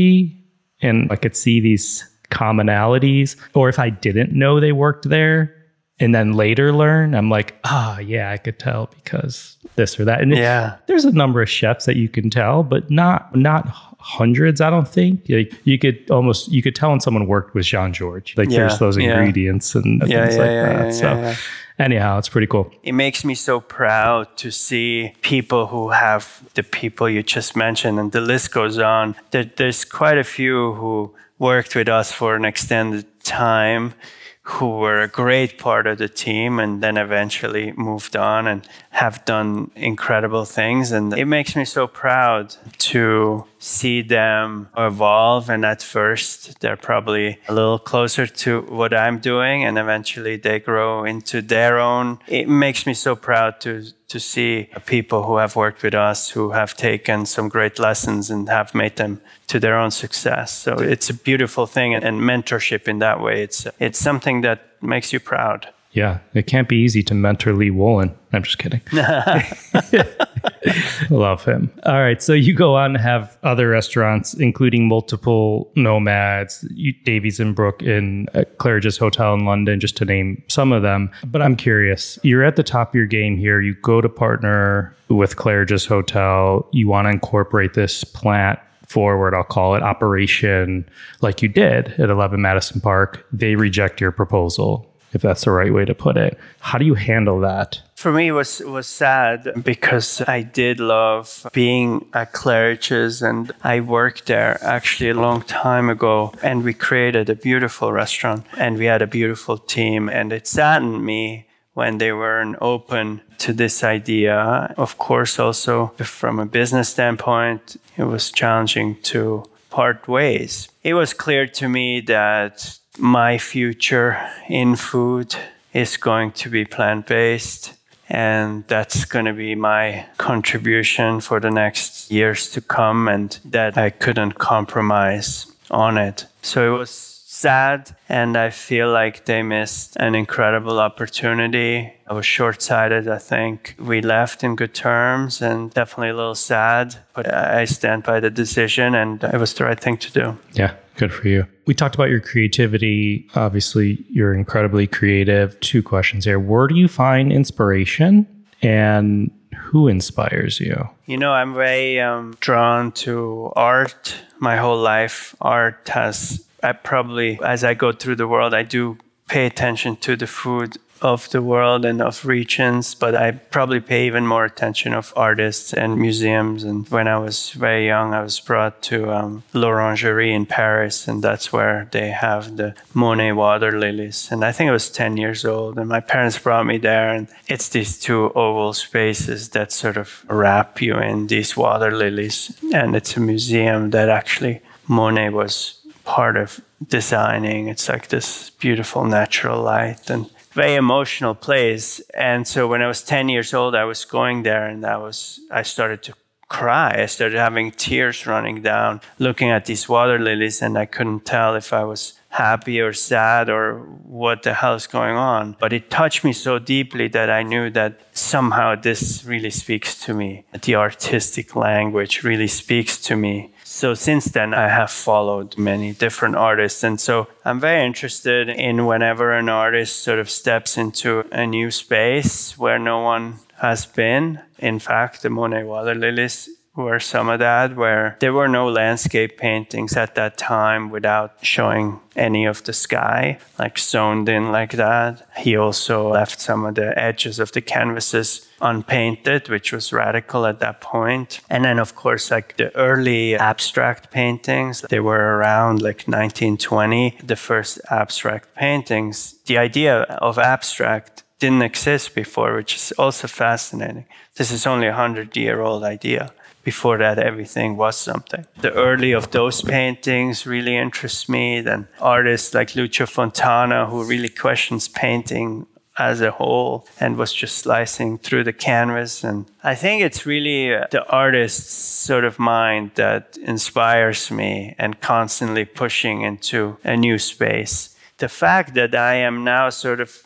and I could see these commonalities, or if I didn't know they worked there, and then later learn, I'm like, ah, oh, yeah, I could tell because this or that. And yeah, it, there's a number of chefs that you can tell, but not not hundreds. I don't think like, you could almost you could tell when someone worked with Jean-Georges. Like yeah, there's those yeah. ingredients and yeah, things like that. so. Anyhow, it's pretty cool. It makes me so proud to see people who have the people you just mentioned, and the list goes on. There, there's quite a few who worked with us for an extended time who were a great part of the team and then eventually moved on and have done incredible things. And it makes me so proud to see them evolve. And at first, they're probably a little closer to what I'm doing, and eventually they grow into their own. It makes me so proud to to see people who have worked with us who have taken some great lessons and have made them to their own success. So it's a beautiful thing, and, mentorship in that way. It's it's something that makes you proud. Yeah, it can't be easy to mentor Lee Wolen. I'm just kidding. Love him. All right, so you go on to have other restaurants, including multiple nomads, Davies and Brook in uh, Claridge's Hotel in London, just to name some of them. But I'm curious, you're at the top of your game here. You go to partner with Claridge's Hotel. You want to incorporate this plant forward, I'll call it operation, like you did at 11 Madison Park. They reject your proposal if that's the right way to put it. How do you handle that? For me, it was was sad because I did love being at Claridge's, and I worked there actually a long time ago, and we created a beautiful restaurant, and we had a beautiful team, and it saddened me when they weren't open to this idea. Of course, also from a business standpoint, it was challenging to part ways. It was clear to me that my future in food is going to be plant based. And that's going to be my contribution for the next years to come, and that I couldn't compromise on it. So it was sad, and I feel like they missed an incredible opportunity. I was short sighted, I think. We left in good terms and definitely a little sad, but I stand by the decision, and it was the right thing to do. Yeah, good for you. We talked about your creativity. Obviously, you're incredibly creative. Two questions here Where do you find inspiration? And who inspires you? You know, I'm very um, drawn to art. My whole life, art has I probably, as I go through the world, I do pay attention to the food of the world and of regions, but I probably pay even more attention of artists and museums. And when I was very young, I was brought to um, L'Orangerie in Paris, and that's where they have the Monet water lilies. And I think I was 10 years old, and my parents brought me there, and it's these two oval spaces that sort of wrap you in these water lilies. And it's a museum that actually Monet was part of designing. It's like this beautiful natural light and very emotional place. And so when I was 10 years old, I was going there and I was, I started to cry. I started having tears running down, looking at these water lilies, and I couldn't tell if I was happy or sad or what the hell is going on. But it touched me so deeply that I knew that somehow this really speaks to me. The artistic language really speaks to me. So since then, I have followed many different artists. And so I'm very interested in whenever an artist sort of steps into a new space where no one has been. In fact, the Monet water lilies were some of that, where there were no landscape paintings at that time without showing any of the sky, like zoned in like that. He also left some of the edges of the canvases unpainted, which was radical at that point. And then, of course, like the early abstract paintings, they were around like 1920, the first abstract paintings. The idea of abstract didn't exist before, which is also fascinating. This is only a hundred year old idea before that everything was something the early of those paintings really interests me then artists like lucio fontana who really questions painting as a whole and was just slicing through the canvas. And i think it's really uh, the artist's sort of mind that inspires me and constantly pushing into a new space. The fact that i am now sort of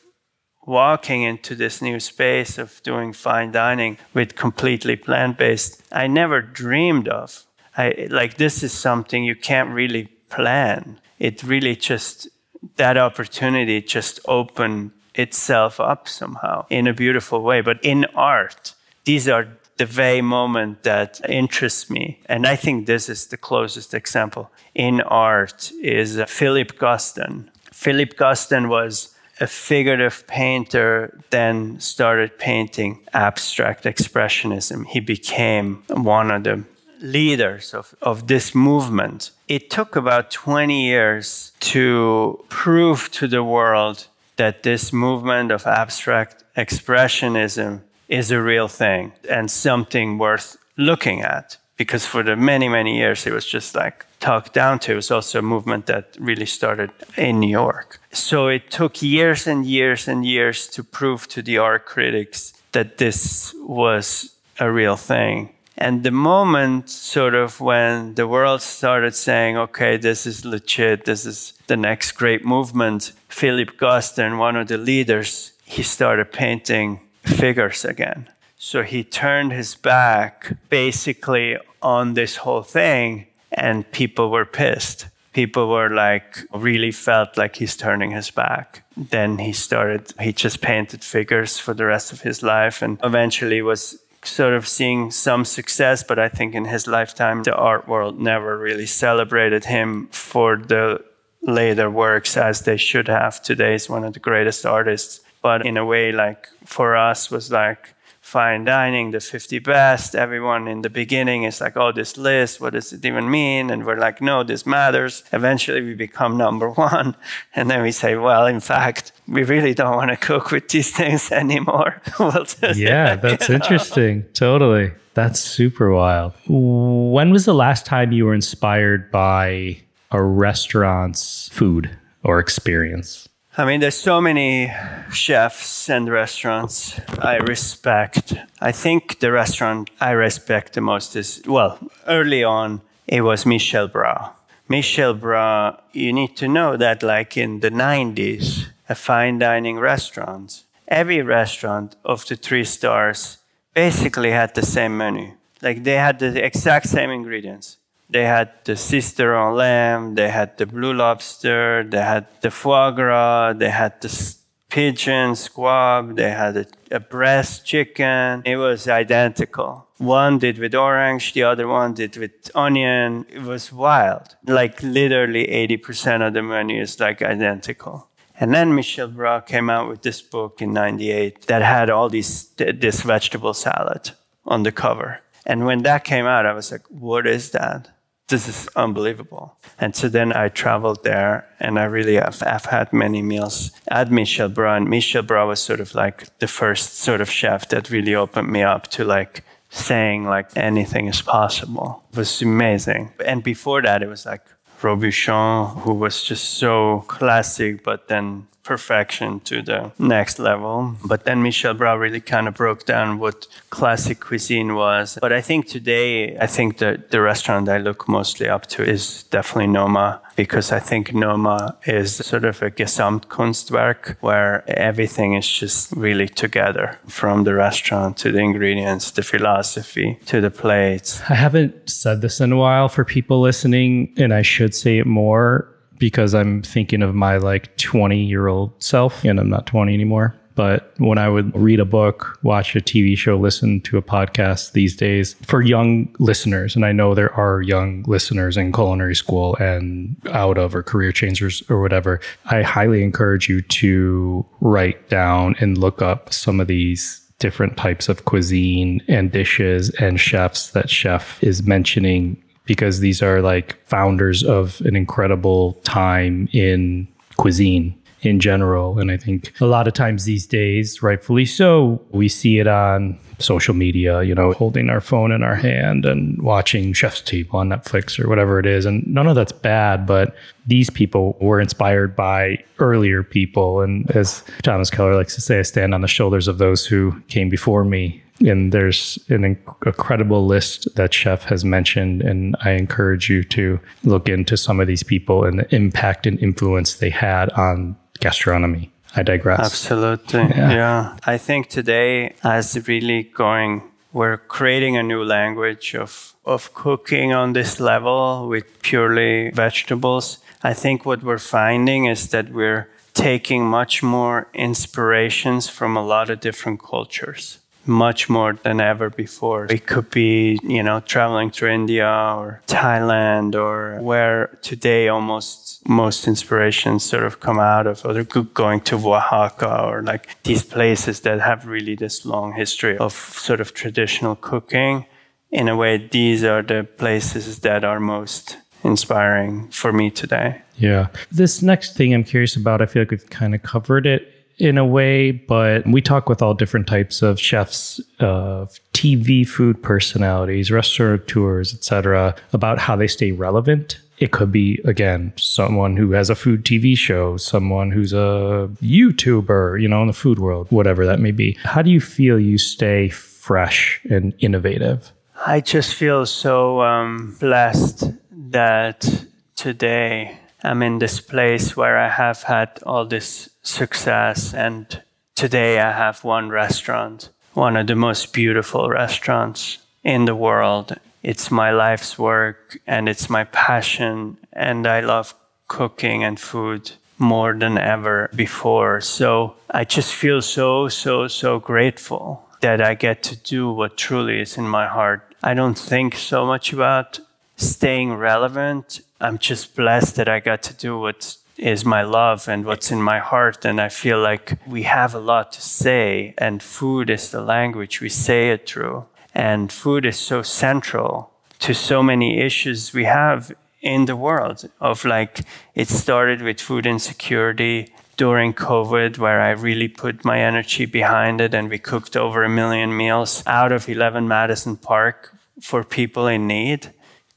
walking into this new space of doing fine dining with completely plant-based i never dreamed of. I like this is something you can't really plan. It really just that opportunity just opened itself up somehow in a beautiful way but in art these are the very moment that interests me and i think this is the closest example in art is uh, philip guston philip guston was a figurative painter then started painting abstract expressionism. He became one of the leaders of, of this movement. It took about 20 years to prove to the world that this movement of abstract expressionism is a real thing and something worth looking at. Because for the many, many years, it was just like talked down to. It was also a movement that really started in New York. So it took years and years and years to prove to the art critics that this was a real thing. And the moment, sort of, when the world started saying, okay, this is legit, this is the next great movement, Philip Guston, one of the leaders, he started painting figures again. So he turned his back basically on this whole thing, and people were pissed people were like really felt like he's turning his back then he started he just painted figures for the rest of his life and eventually was sort of seeing some success but i think in his lifetime the art world never really celebrated him for the later works as they should have. Today is one of the greatest artists. But in a way, like for us, was like fine dining, the 50 best. Everyone in the beginning is like, oh, this list, what does it even mean? And we're like, no, this matters. Eventually we become number one. And then we say, well, in fact, we really don't want to cook with these things anymore. we'll yeah, that's interesting. Totally. That's super wild. When was the last time you were inspired by a restaurant's food or experience? I mean, there's so many chefs and restaurants I respect. I think the restaurant I respect the most is, well, early on, it was Michel Bras. Michel Bras, you need to know that, like in the 90s, a fine dining restaurant, every restaurant of the three stars basically had the same menu. Like they had the exact same ingredients they had the Sisteron lamb, they had the blue lobster, they had the foie gras, they had the pigeon squab, they had a, a, Bresse chicken. It was identical. One did with orange, the other one did with onion. It was wild. Like literally 80% of the menu is like identical. And then Michel Bras came out with this book in 98 that had all these, this vegetable salad on the cover. And when that came out, I was like, what is that? This is unbelievable. And so then I traveled there and I really have, have had many meals at Michel Bras. And Michel Bras was sort of like the first sort of chef that really opened me up to like saying like anything is possible. It was amazing. And before that, it was like Robuchon, who was just so classic, but then perfection to the next level. But then Michel Bras really kind of broke down what classic cuisine was. But I think today, I think that the restaurant I look mostly up to is definitely Noma because I think Noma is sort of a Gesamtkunstwerk where everything is just really together from the restaurant to the ingredients, the philosophy to the plates. I haven't said this in a while for people listening, and I should say it more because I'm thinking of my like 20 year old self, and I'm not 20 anymore. But when I would read a book, watch a TV show, listen to a podcast these days for young listeners, and I know there are young listeners in culinary school and out of or career changers or whatever, I highly encourage you to write down and look up some of these different types of cuisine and dishes and chefs that chef is mentioning because these are like founders of an incredible time in cuisine in general. And I think a lot of times these days, rightfully so, we see it on social media, you know, holding our phone in our hand and watching Chef's Table on Netflix or whatever it is. And none of that's bad, but these people were inspired by earlier people. And as Thomas Keller likes to say, I stand on the shoulders of those who came before me and there's an incredible list that chef has mentioned and i encourage you to look into some of these people and the impact and influence they had on gastronomy. I digress. Absolutely. Yeah, yeah. i think today as really going we're creating a new language of of cooking on this level with purely vegetables. I think what we're finding is that we're taking much more inspirations from a lot of different cultures much more than ever before. It could be, you know, traveling to India or Thailand or where today almost most inspirations sort of come out of, or going to Oaxaca or like these places that have really this long history of sort of traditional cooking. In a way, these are the places that are most inspiring for me today. Yeah. This next thing I'm curious about, I feel like we've kind of covered it in a way, but we talk with all different types of chefs, uh, TV food personalities, restaurateurs, etc., about how they stay relevant. It could be again someone who has a food TV show, someone who's a YouTuber, you know, in the food world, whatever that may be. How do you feel you stay fresh and innovative? I just feel so um, blessed that today I'm in this place where I have had all this success. And today I have one restaurant, one of the most beautiful restaurants in the world. It's my life's work and it's my passion. And I love cooking and food more than ever before. So I just feel so, so, so grateful that I get to do what truly is in my heart. I don't think so much about staying relevant. I'm just blessed that I got to do what is my love and what's in my heart. And I feel like we have a lot to say, and food is the language we say it through. And food is so central to so many issues we have in the world of like it started with food insecurity during COVID, where I really put my energy behind it, and we cooked over a million meals out of 11 Madison Park for people in need,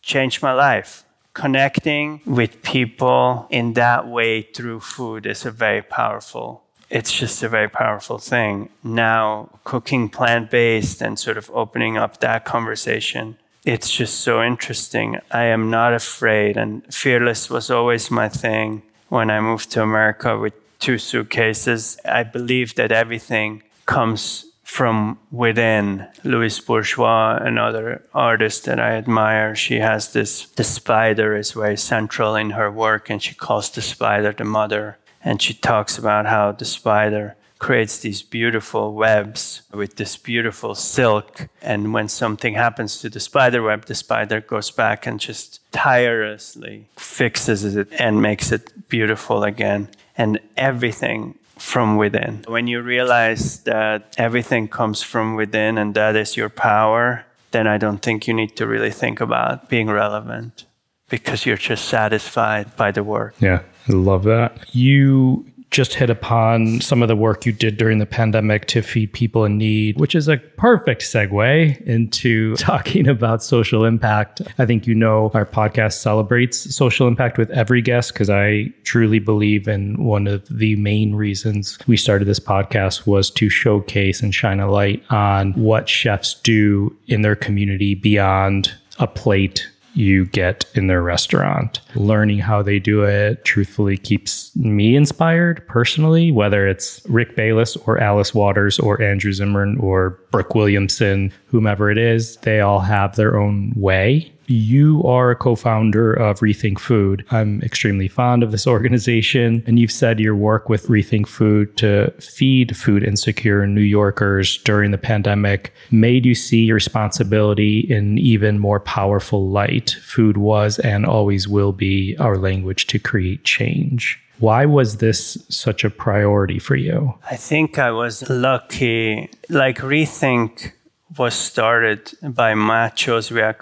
changed my life. Connecting with people in that way through food is a very powerful it's just a very powerful thing. Now, cooking plant based and sort of opening up that conversation, it's just so interesting. I am not afraid, and fearless was always my thing when I moved to America with two suitcases. I believe that everything comes from within. Louise Bourgeois, another artist that I admire, she has this the spider is very central in her work, and she calls the spider the mother. And she talks about how the spider creates these beautiful webs with this beautiful silk. And when something happens to the spider web, the spider goes back and just tirelessly fixes it and makes it beautiful again and everything from within. When you realize that everything comes from within and that is your power, then I don't think you need to really think about being relevant because you're just satisfied by the work. Yeah, I love that. You just hit upon some of the work you did during the pandemic to feed people in need, which is a perfect segue into talking about social impact. I think you know our podcast celebrates social impact with every guest because I truly believe in one of the main reasons we started this podcast was to showcase and shine a light on what chefs do in their community beyond a plate you get in their restaurant. Learning how they do it truthfully keeps me inspired personally, whether it's Rick Bayless or Alice Waters or Andrew Zimmern or Brooke Williamson, whomever it is, they all have their own way you are a co founder of Rethink Food. I'm extremely fond of this organization. And you've said your work with Rethink Food to feed food insecure New Yorkers during the pandemic made you see your responsibility in even more powerful light. Food was and always will be our language to create change. Why was this such a priority for you? I think I was lucky. Like, Rethink was started by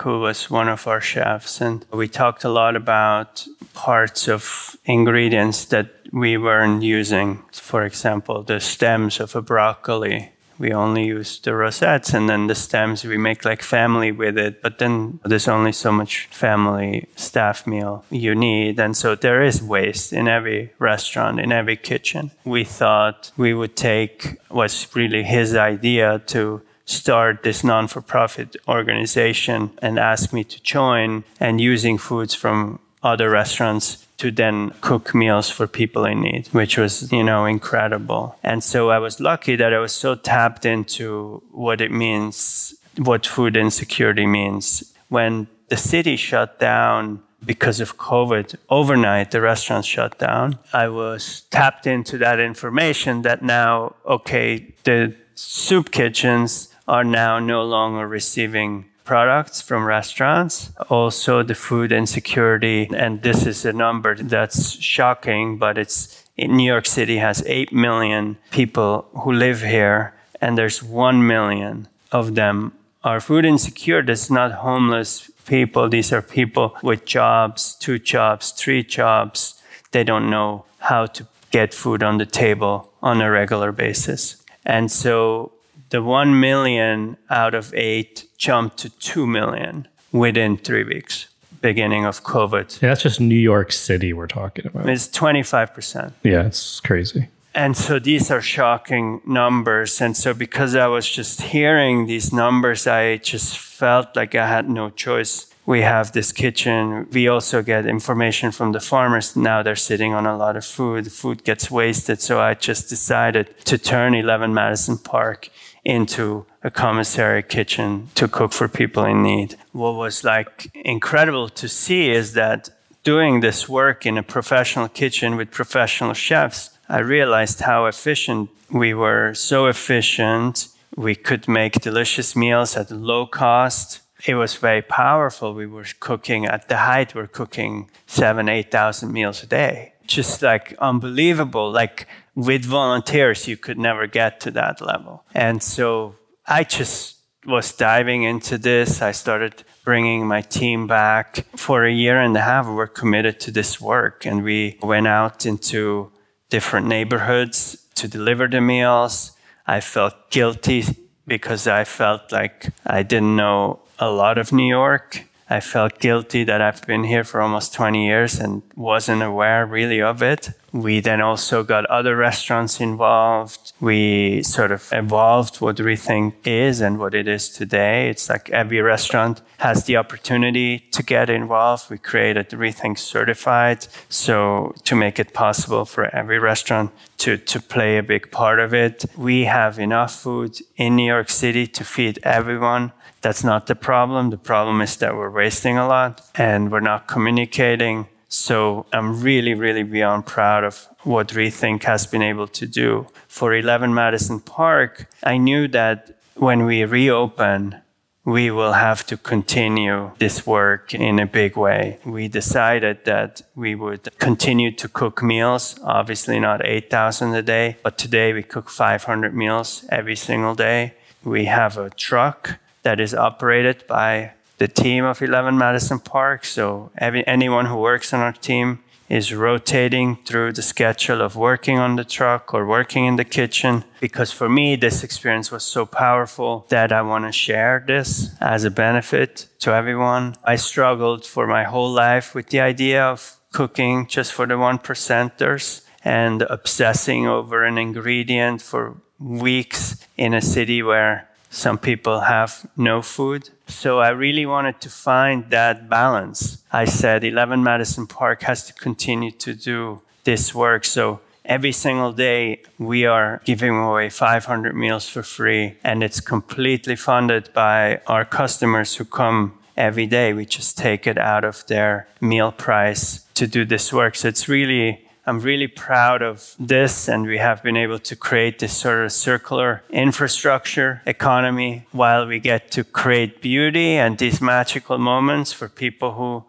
who was one of our chefs. And we talked a lot about parts of ingredients that we weren't using. For example, the stems of a broccoli. We only use the rosettes and then the stems we make like family with it. But then there's only so much family staff meal you need. And so there is waste in every restaurant, in every kitchen. We thought we would take what's really his idea to start this non for profit organization and ask me to join and using foods from other restaurants to then cook meals for people in need, which was, you know, incredible. And so I was lucky that I was so tapped into what it means, what food insecurity means. When the city shut down because of COVID, overnight the restaurants shut down. I was tapped into that information that now, okay, the soup kitchens are now no longer receiving products from restaurants. Also, the food insecurity, and this is a number that's shocking, but it's in New York City has 8 million people who live here, and there's 1 million of them are food insecure. That's not homeless people. These are people with jobs, two jobs, three jobs. They don't know how to get food on the table on a regular basis. And so the 1 million out of 8 jumped to 2 million within 3 weeks beginning of covid yeah, that's just new york city we're talking about it's 25% yeah it's crazy and so these are shocking numbers and so because i was just hearing these numbers i just felt like i had no choice we have this kitchen. We also get information from the farmers. Now they're sitting on a lot of food. Food gets wasted. So I just decided to turn 11 Madison Park into a commissary kitchen to cook for people in need. What was like incredible to see is that doing this work in a professional kitchen with professional chefs, I realized how efficient we were. So efficient. We could make delicious meals at low cost. It was very powerful. We were cooking at the height, we're cooking seven, 8,000 meals a day just like unbelievable. Like with volunteers, you could never get to that level. And so I just was diving into this. I started bringing my team back. For a year and a half, We're committed to this work and we went out into different neighborhoods to deliver the meals. I felt guilty because I felt like I didn't know a lot of New York. I felt guilty that I've been here for almost 20 years and wasn't aware really of it. We then also got other restaurants involved. We sort of evolved what Rethink is and what it is today. It's like every restaurant has the opportunity to get involved. We created Rethink Certified. So to make it possible for every restaurant to, to play a big part of it. We have enough food in New York City to feed everyone. That's not the problem. The problem is that we're wasting a lot and we're not communicating. So I'm really, really beyond proud of what Rethink has been able to do. For 11 Madison Park, I knew that when we reopen, we will have to continue this work in a big way. We decided that we would continue to cook meals, obviously not 8,000 a day, but today we cook 500 meals every single day. We have a truck that is operated by the team of 11 Madison Park. So every, anyone who works on our team is rotating through the schedule of working on the truck or working in the kitchen. Because for me, this experience was so powerful that I want to share this as a benefit to everyone. I struggled for my whole life with the idea of cooking just for the one percenters and obsessing over an ingredient for weeks in a city where some people have no food. So I really wanted to find that balance. I said 11 Madison Park has to continue to do this work. So every single day we are giving away 500 meals for free and it's completely funded by our customers who come every day. We just take it out of their meal price to do this work. So it's really I'm really proud of this, and we have been able to create this sort of circular infrastructure economy while we get to create beauty and these magical moments for people who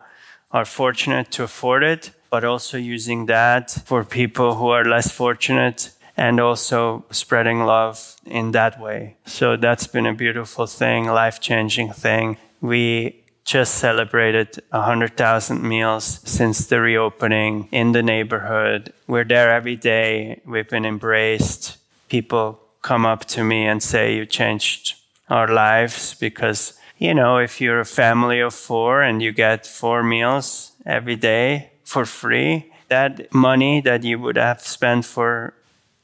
are fortunate to afford it, but also using that for people who are less fortunate and also spreading love in that way. So that's been a beautiful thing, life changing thing. We just celebrated 100,000 meals since the reopening in the neighborhood. We're there every day. We've been embraced. People come up to me and say, You changed our lives because, you know, if you're a family of four and you get four meals every day for free, that money that you would have spent for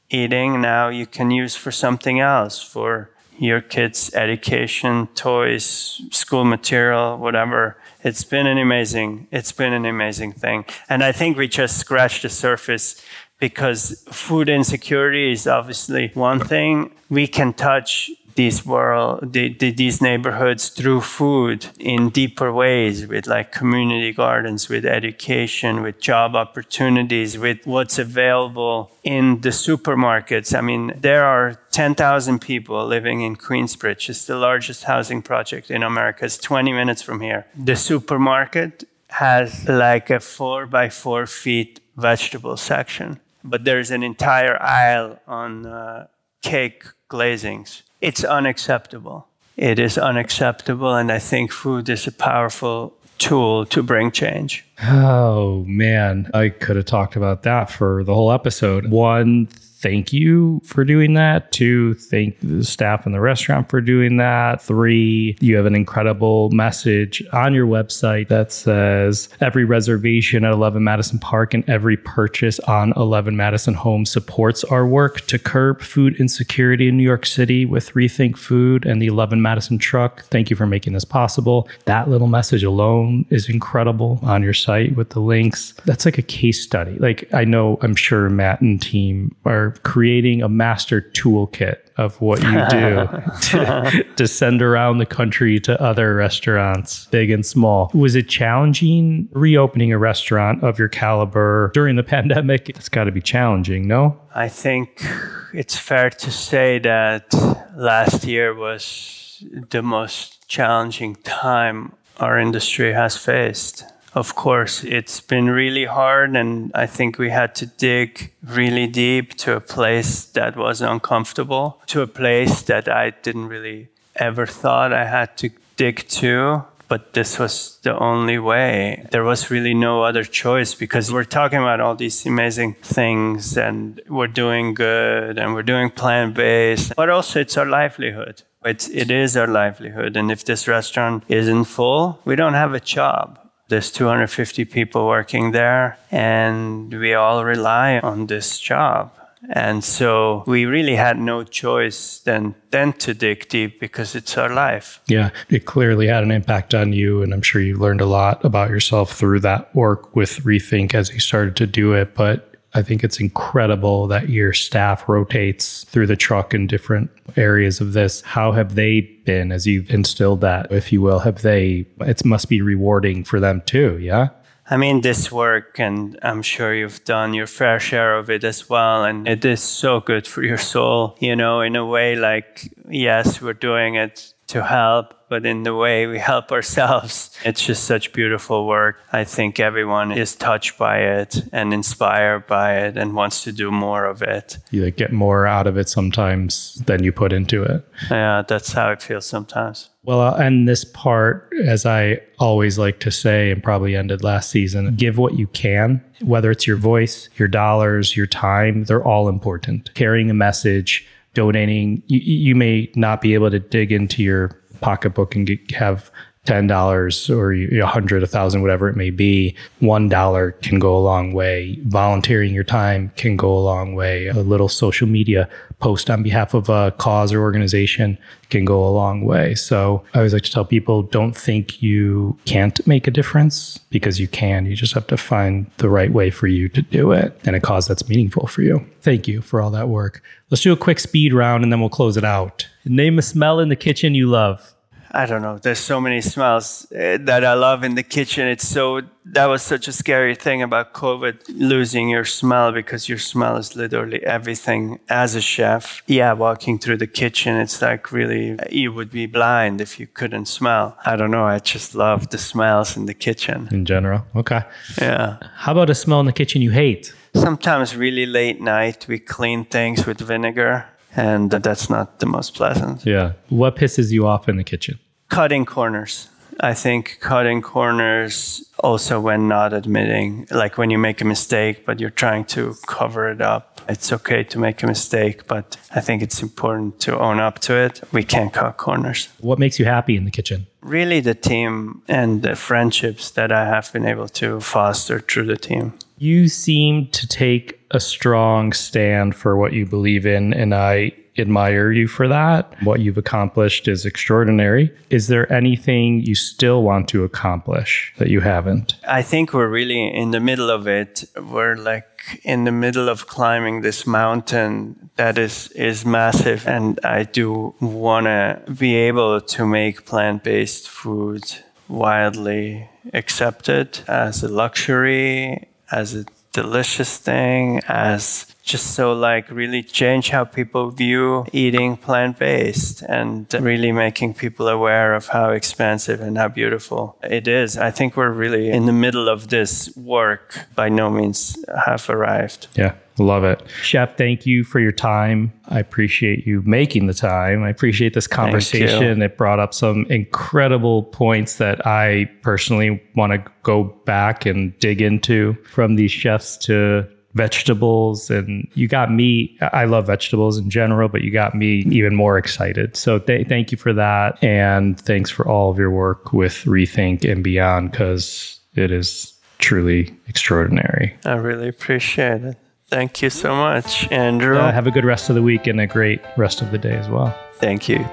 eating now you can use for something else, for your kids' education, toys, school material, whatever. It's been an amazing, it's been an amazing thing. And I think we just scratched the surface because food insecurity is obviously one thing. We can touch these world the, the, these neighborhoods through food in deeper ways with like community gardens with education with job opportunities with what's available in the supermarkets. I mean there are 10,000 people living in queensbridge. It's the largest housing project in america. It's 20 minutes from here. The supermarket has like a four by four feet vegetable section but there's an entire aisle on uh, cake glazings it's unacceptable. It is unacceptable, and I think food is a powerful tool to bring change. Oh man, I could have talked about that for the whole episode. One thank you for doing that. Two, thank the staff in the restaurant for doing that. Three, you have an incredible message on your website that says every reservation at 11 Madison Park and every purchase on 11 Madison Home supports our work to curb food insecurity in New York City with Rethink Food and the 11 Madison truck. Thank you for making this possible. That little message alone is incredible on your site with the links. That's like a case study. Like I know, I'm sure Matt and team are creating a master toolkit of what you do to, to, send around the country to other restaurants, big and small. Was it challenging reopening a restaurant of your caliber during the pandemic? It's got to be challenging, no? I think it's fair to say that last year was the most challenging time our industry has faced. Of course, it's been really hard, and I think we had to dig really deep to a place that was uncomfortable, to a place that I didn't really ever thought I had to dig to but this was the only way. There was really no other choice because we're talking about all these amazing things and we're doing good and we're doing plant based, but also it's our livelihood. It's, it is our livelihood. And if this restaurant isn't full, we don't have a job. There's 250 people working there, and we all rely on this job. And so we really had no choice than then to dig deep because it's our life. Yeah, it clearly had an impact on you. And I'm sure you learned a lot about yourself through that work with Rethink as you started to do it. But I think it's incredible that your staff rotates through the truck in different areas of this. How have they been as you've instilled that, if you will? Have they, it must be rewarding for them too, yeah? I mean, this work, and I'm sure you've done your fair share of it as well. And it is so good for your soul, you know, in a way like, yes, we're doing it to help, but in the way we help ourselves. It's just such beautiful work. I think everyone is touched by it and inspired by it and wants to do more of it. You like get more out of it sometimes than you put into it. Yeah, that's how it feels sometimes. Well, I'll end this part as I always like to say, and probably ended last season give what you can, whether it's your voice, your dollars, your time, they're all important. Carrying a message, donating. You, you may not be able to dig into your pocketbook and get, have ten dollars or a hundred, a thousand, whatever it may be. One dollar can go a long way. Volunteering your time can go a long way. A little social media post on behalf of a cause or organization can go a long way. So I always like to tell people don't think you can't make a difference because you can. You just have to find the right way for you to do it and a cause that's meaningful for you. Thank you for all that work. Let's do a quick speed round and then we'll close it out. Name a smell in the kitchen you love. I don't know. There's so many smells eh, that I love in the kitchen. It's so that was such a scary thing about COVID, losing your smell because your smell is literally everything as a chef. Yeah, walking through the kitchen, it's like really you would be blind if you couldn't smell. I don't know. I just love the smells in the kitchen in general. Okay. Yeah. How about a smell in the kitchen you hate? Sometimes really late night we clean things with vinegar and that's not the most pleasant. Yeah. What pisses you off in the kitchen? Cutting corners. I think cutting corners also when not admitting, like when you make a mistake, but you're trying to cover it up. It's okay to make a mistake, but I think it's important to own up to it. We can't cut corners. What makes you happy in the kitchen? Really, the team and the friendships that I have been able to foster through the team. You seem to take a strong stand for what you believe in, and I admire you for that. What you've accomplished is extraordinary. Is there anything you still want to accomplish that you haven't? I think we're really in the middle of it. We're like in the middle of climbing this mountain that is is massive and I do want to be able to make plant-based food widely accepted as a luxury, as a delicious thing, as just so like really change how people view eating plant based and really making people aware of how expensive and how beautiful it is. I think we're really in the middle of this work, by no means have arrived. Yeah. Love it. Chef, thank you for your time. I appreciate you making the time. I appreciate this conversation. It brought up some incredible points that I personally want to go back and dig into from these chefs to vegetables and you got me i love vegetables in general but you got me even more excited. So th- thank you for that. And thanks for all of your work with rethink and beyond because it is truly extraordinary. I really appreciate it. Thank you so much andrew. Uh, have a good rest of the week and a great rest of the day as well. Thank you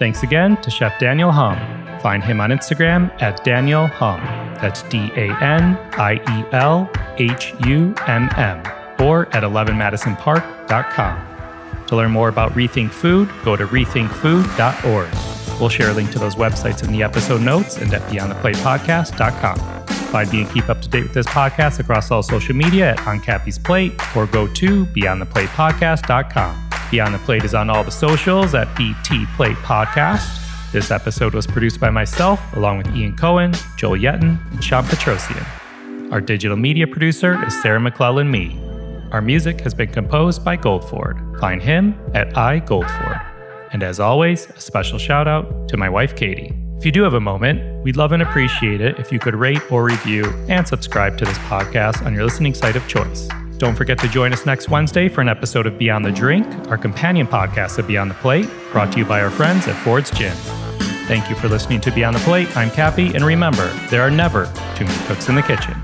thanks again to chef Daniel Humm find him on instagram at Daniel Humm that's D A N I E L H U M M, or at 11madisonpark.com. To learn more about Rethink Food, go to rethinkfood.org. We'll share a link to those websites in the episode notes and at beyondtheplatepodcast.com. Find me and keep up to date with this podcast across all social media at On Plate or go to beyondtheplatepodcast.com. Beyond the Plate is on all the socials at BT Plate Podcast. This episode was produced by myself, along with Ian Cohen, Joel Yetton, and Sean Petrosian. Our digital media producer is Sarah McClellan Me. Our music has been composed by Goldford. Find him at iGoldford. And as always, a special shout out to my wife Katie. If you do have a moment, we'd love and appreciate it if you could rate or review and subscribe to this podcast on your listening site of choice. Don't forget to join us next Wednesday for an episode of Beyond the Drink, our companion podcast of Beyond the Plate, brought to you by our friends at Ford's Gin. Thank you for listening to Beyond the Plate. I'm Cappy, and remember, there are never too many cooks in the kitchen.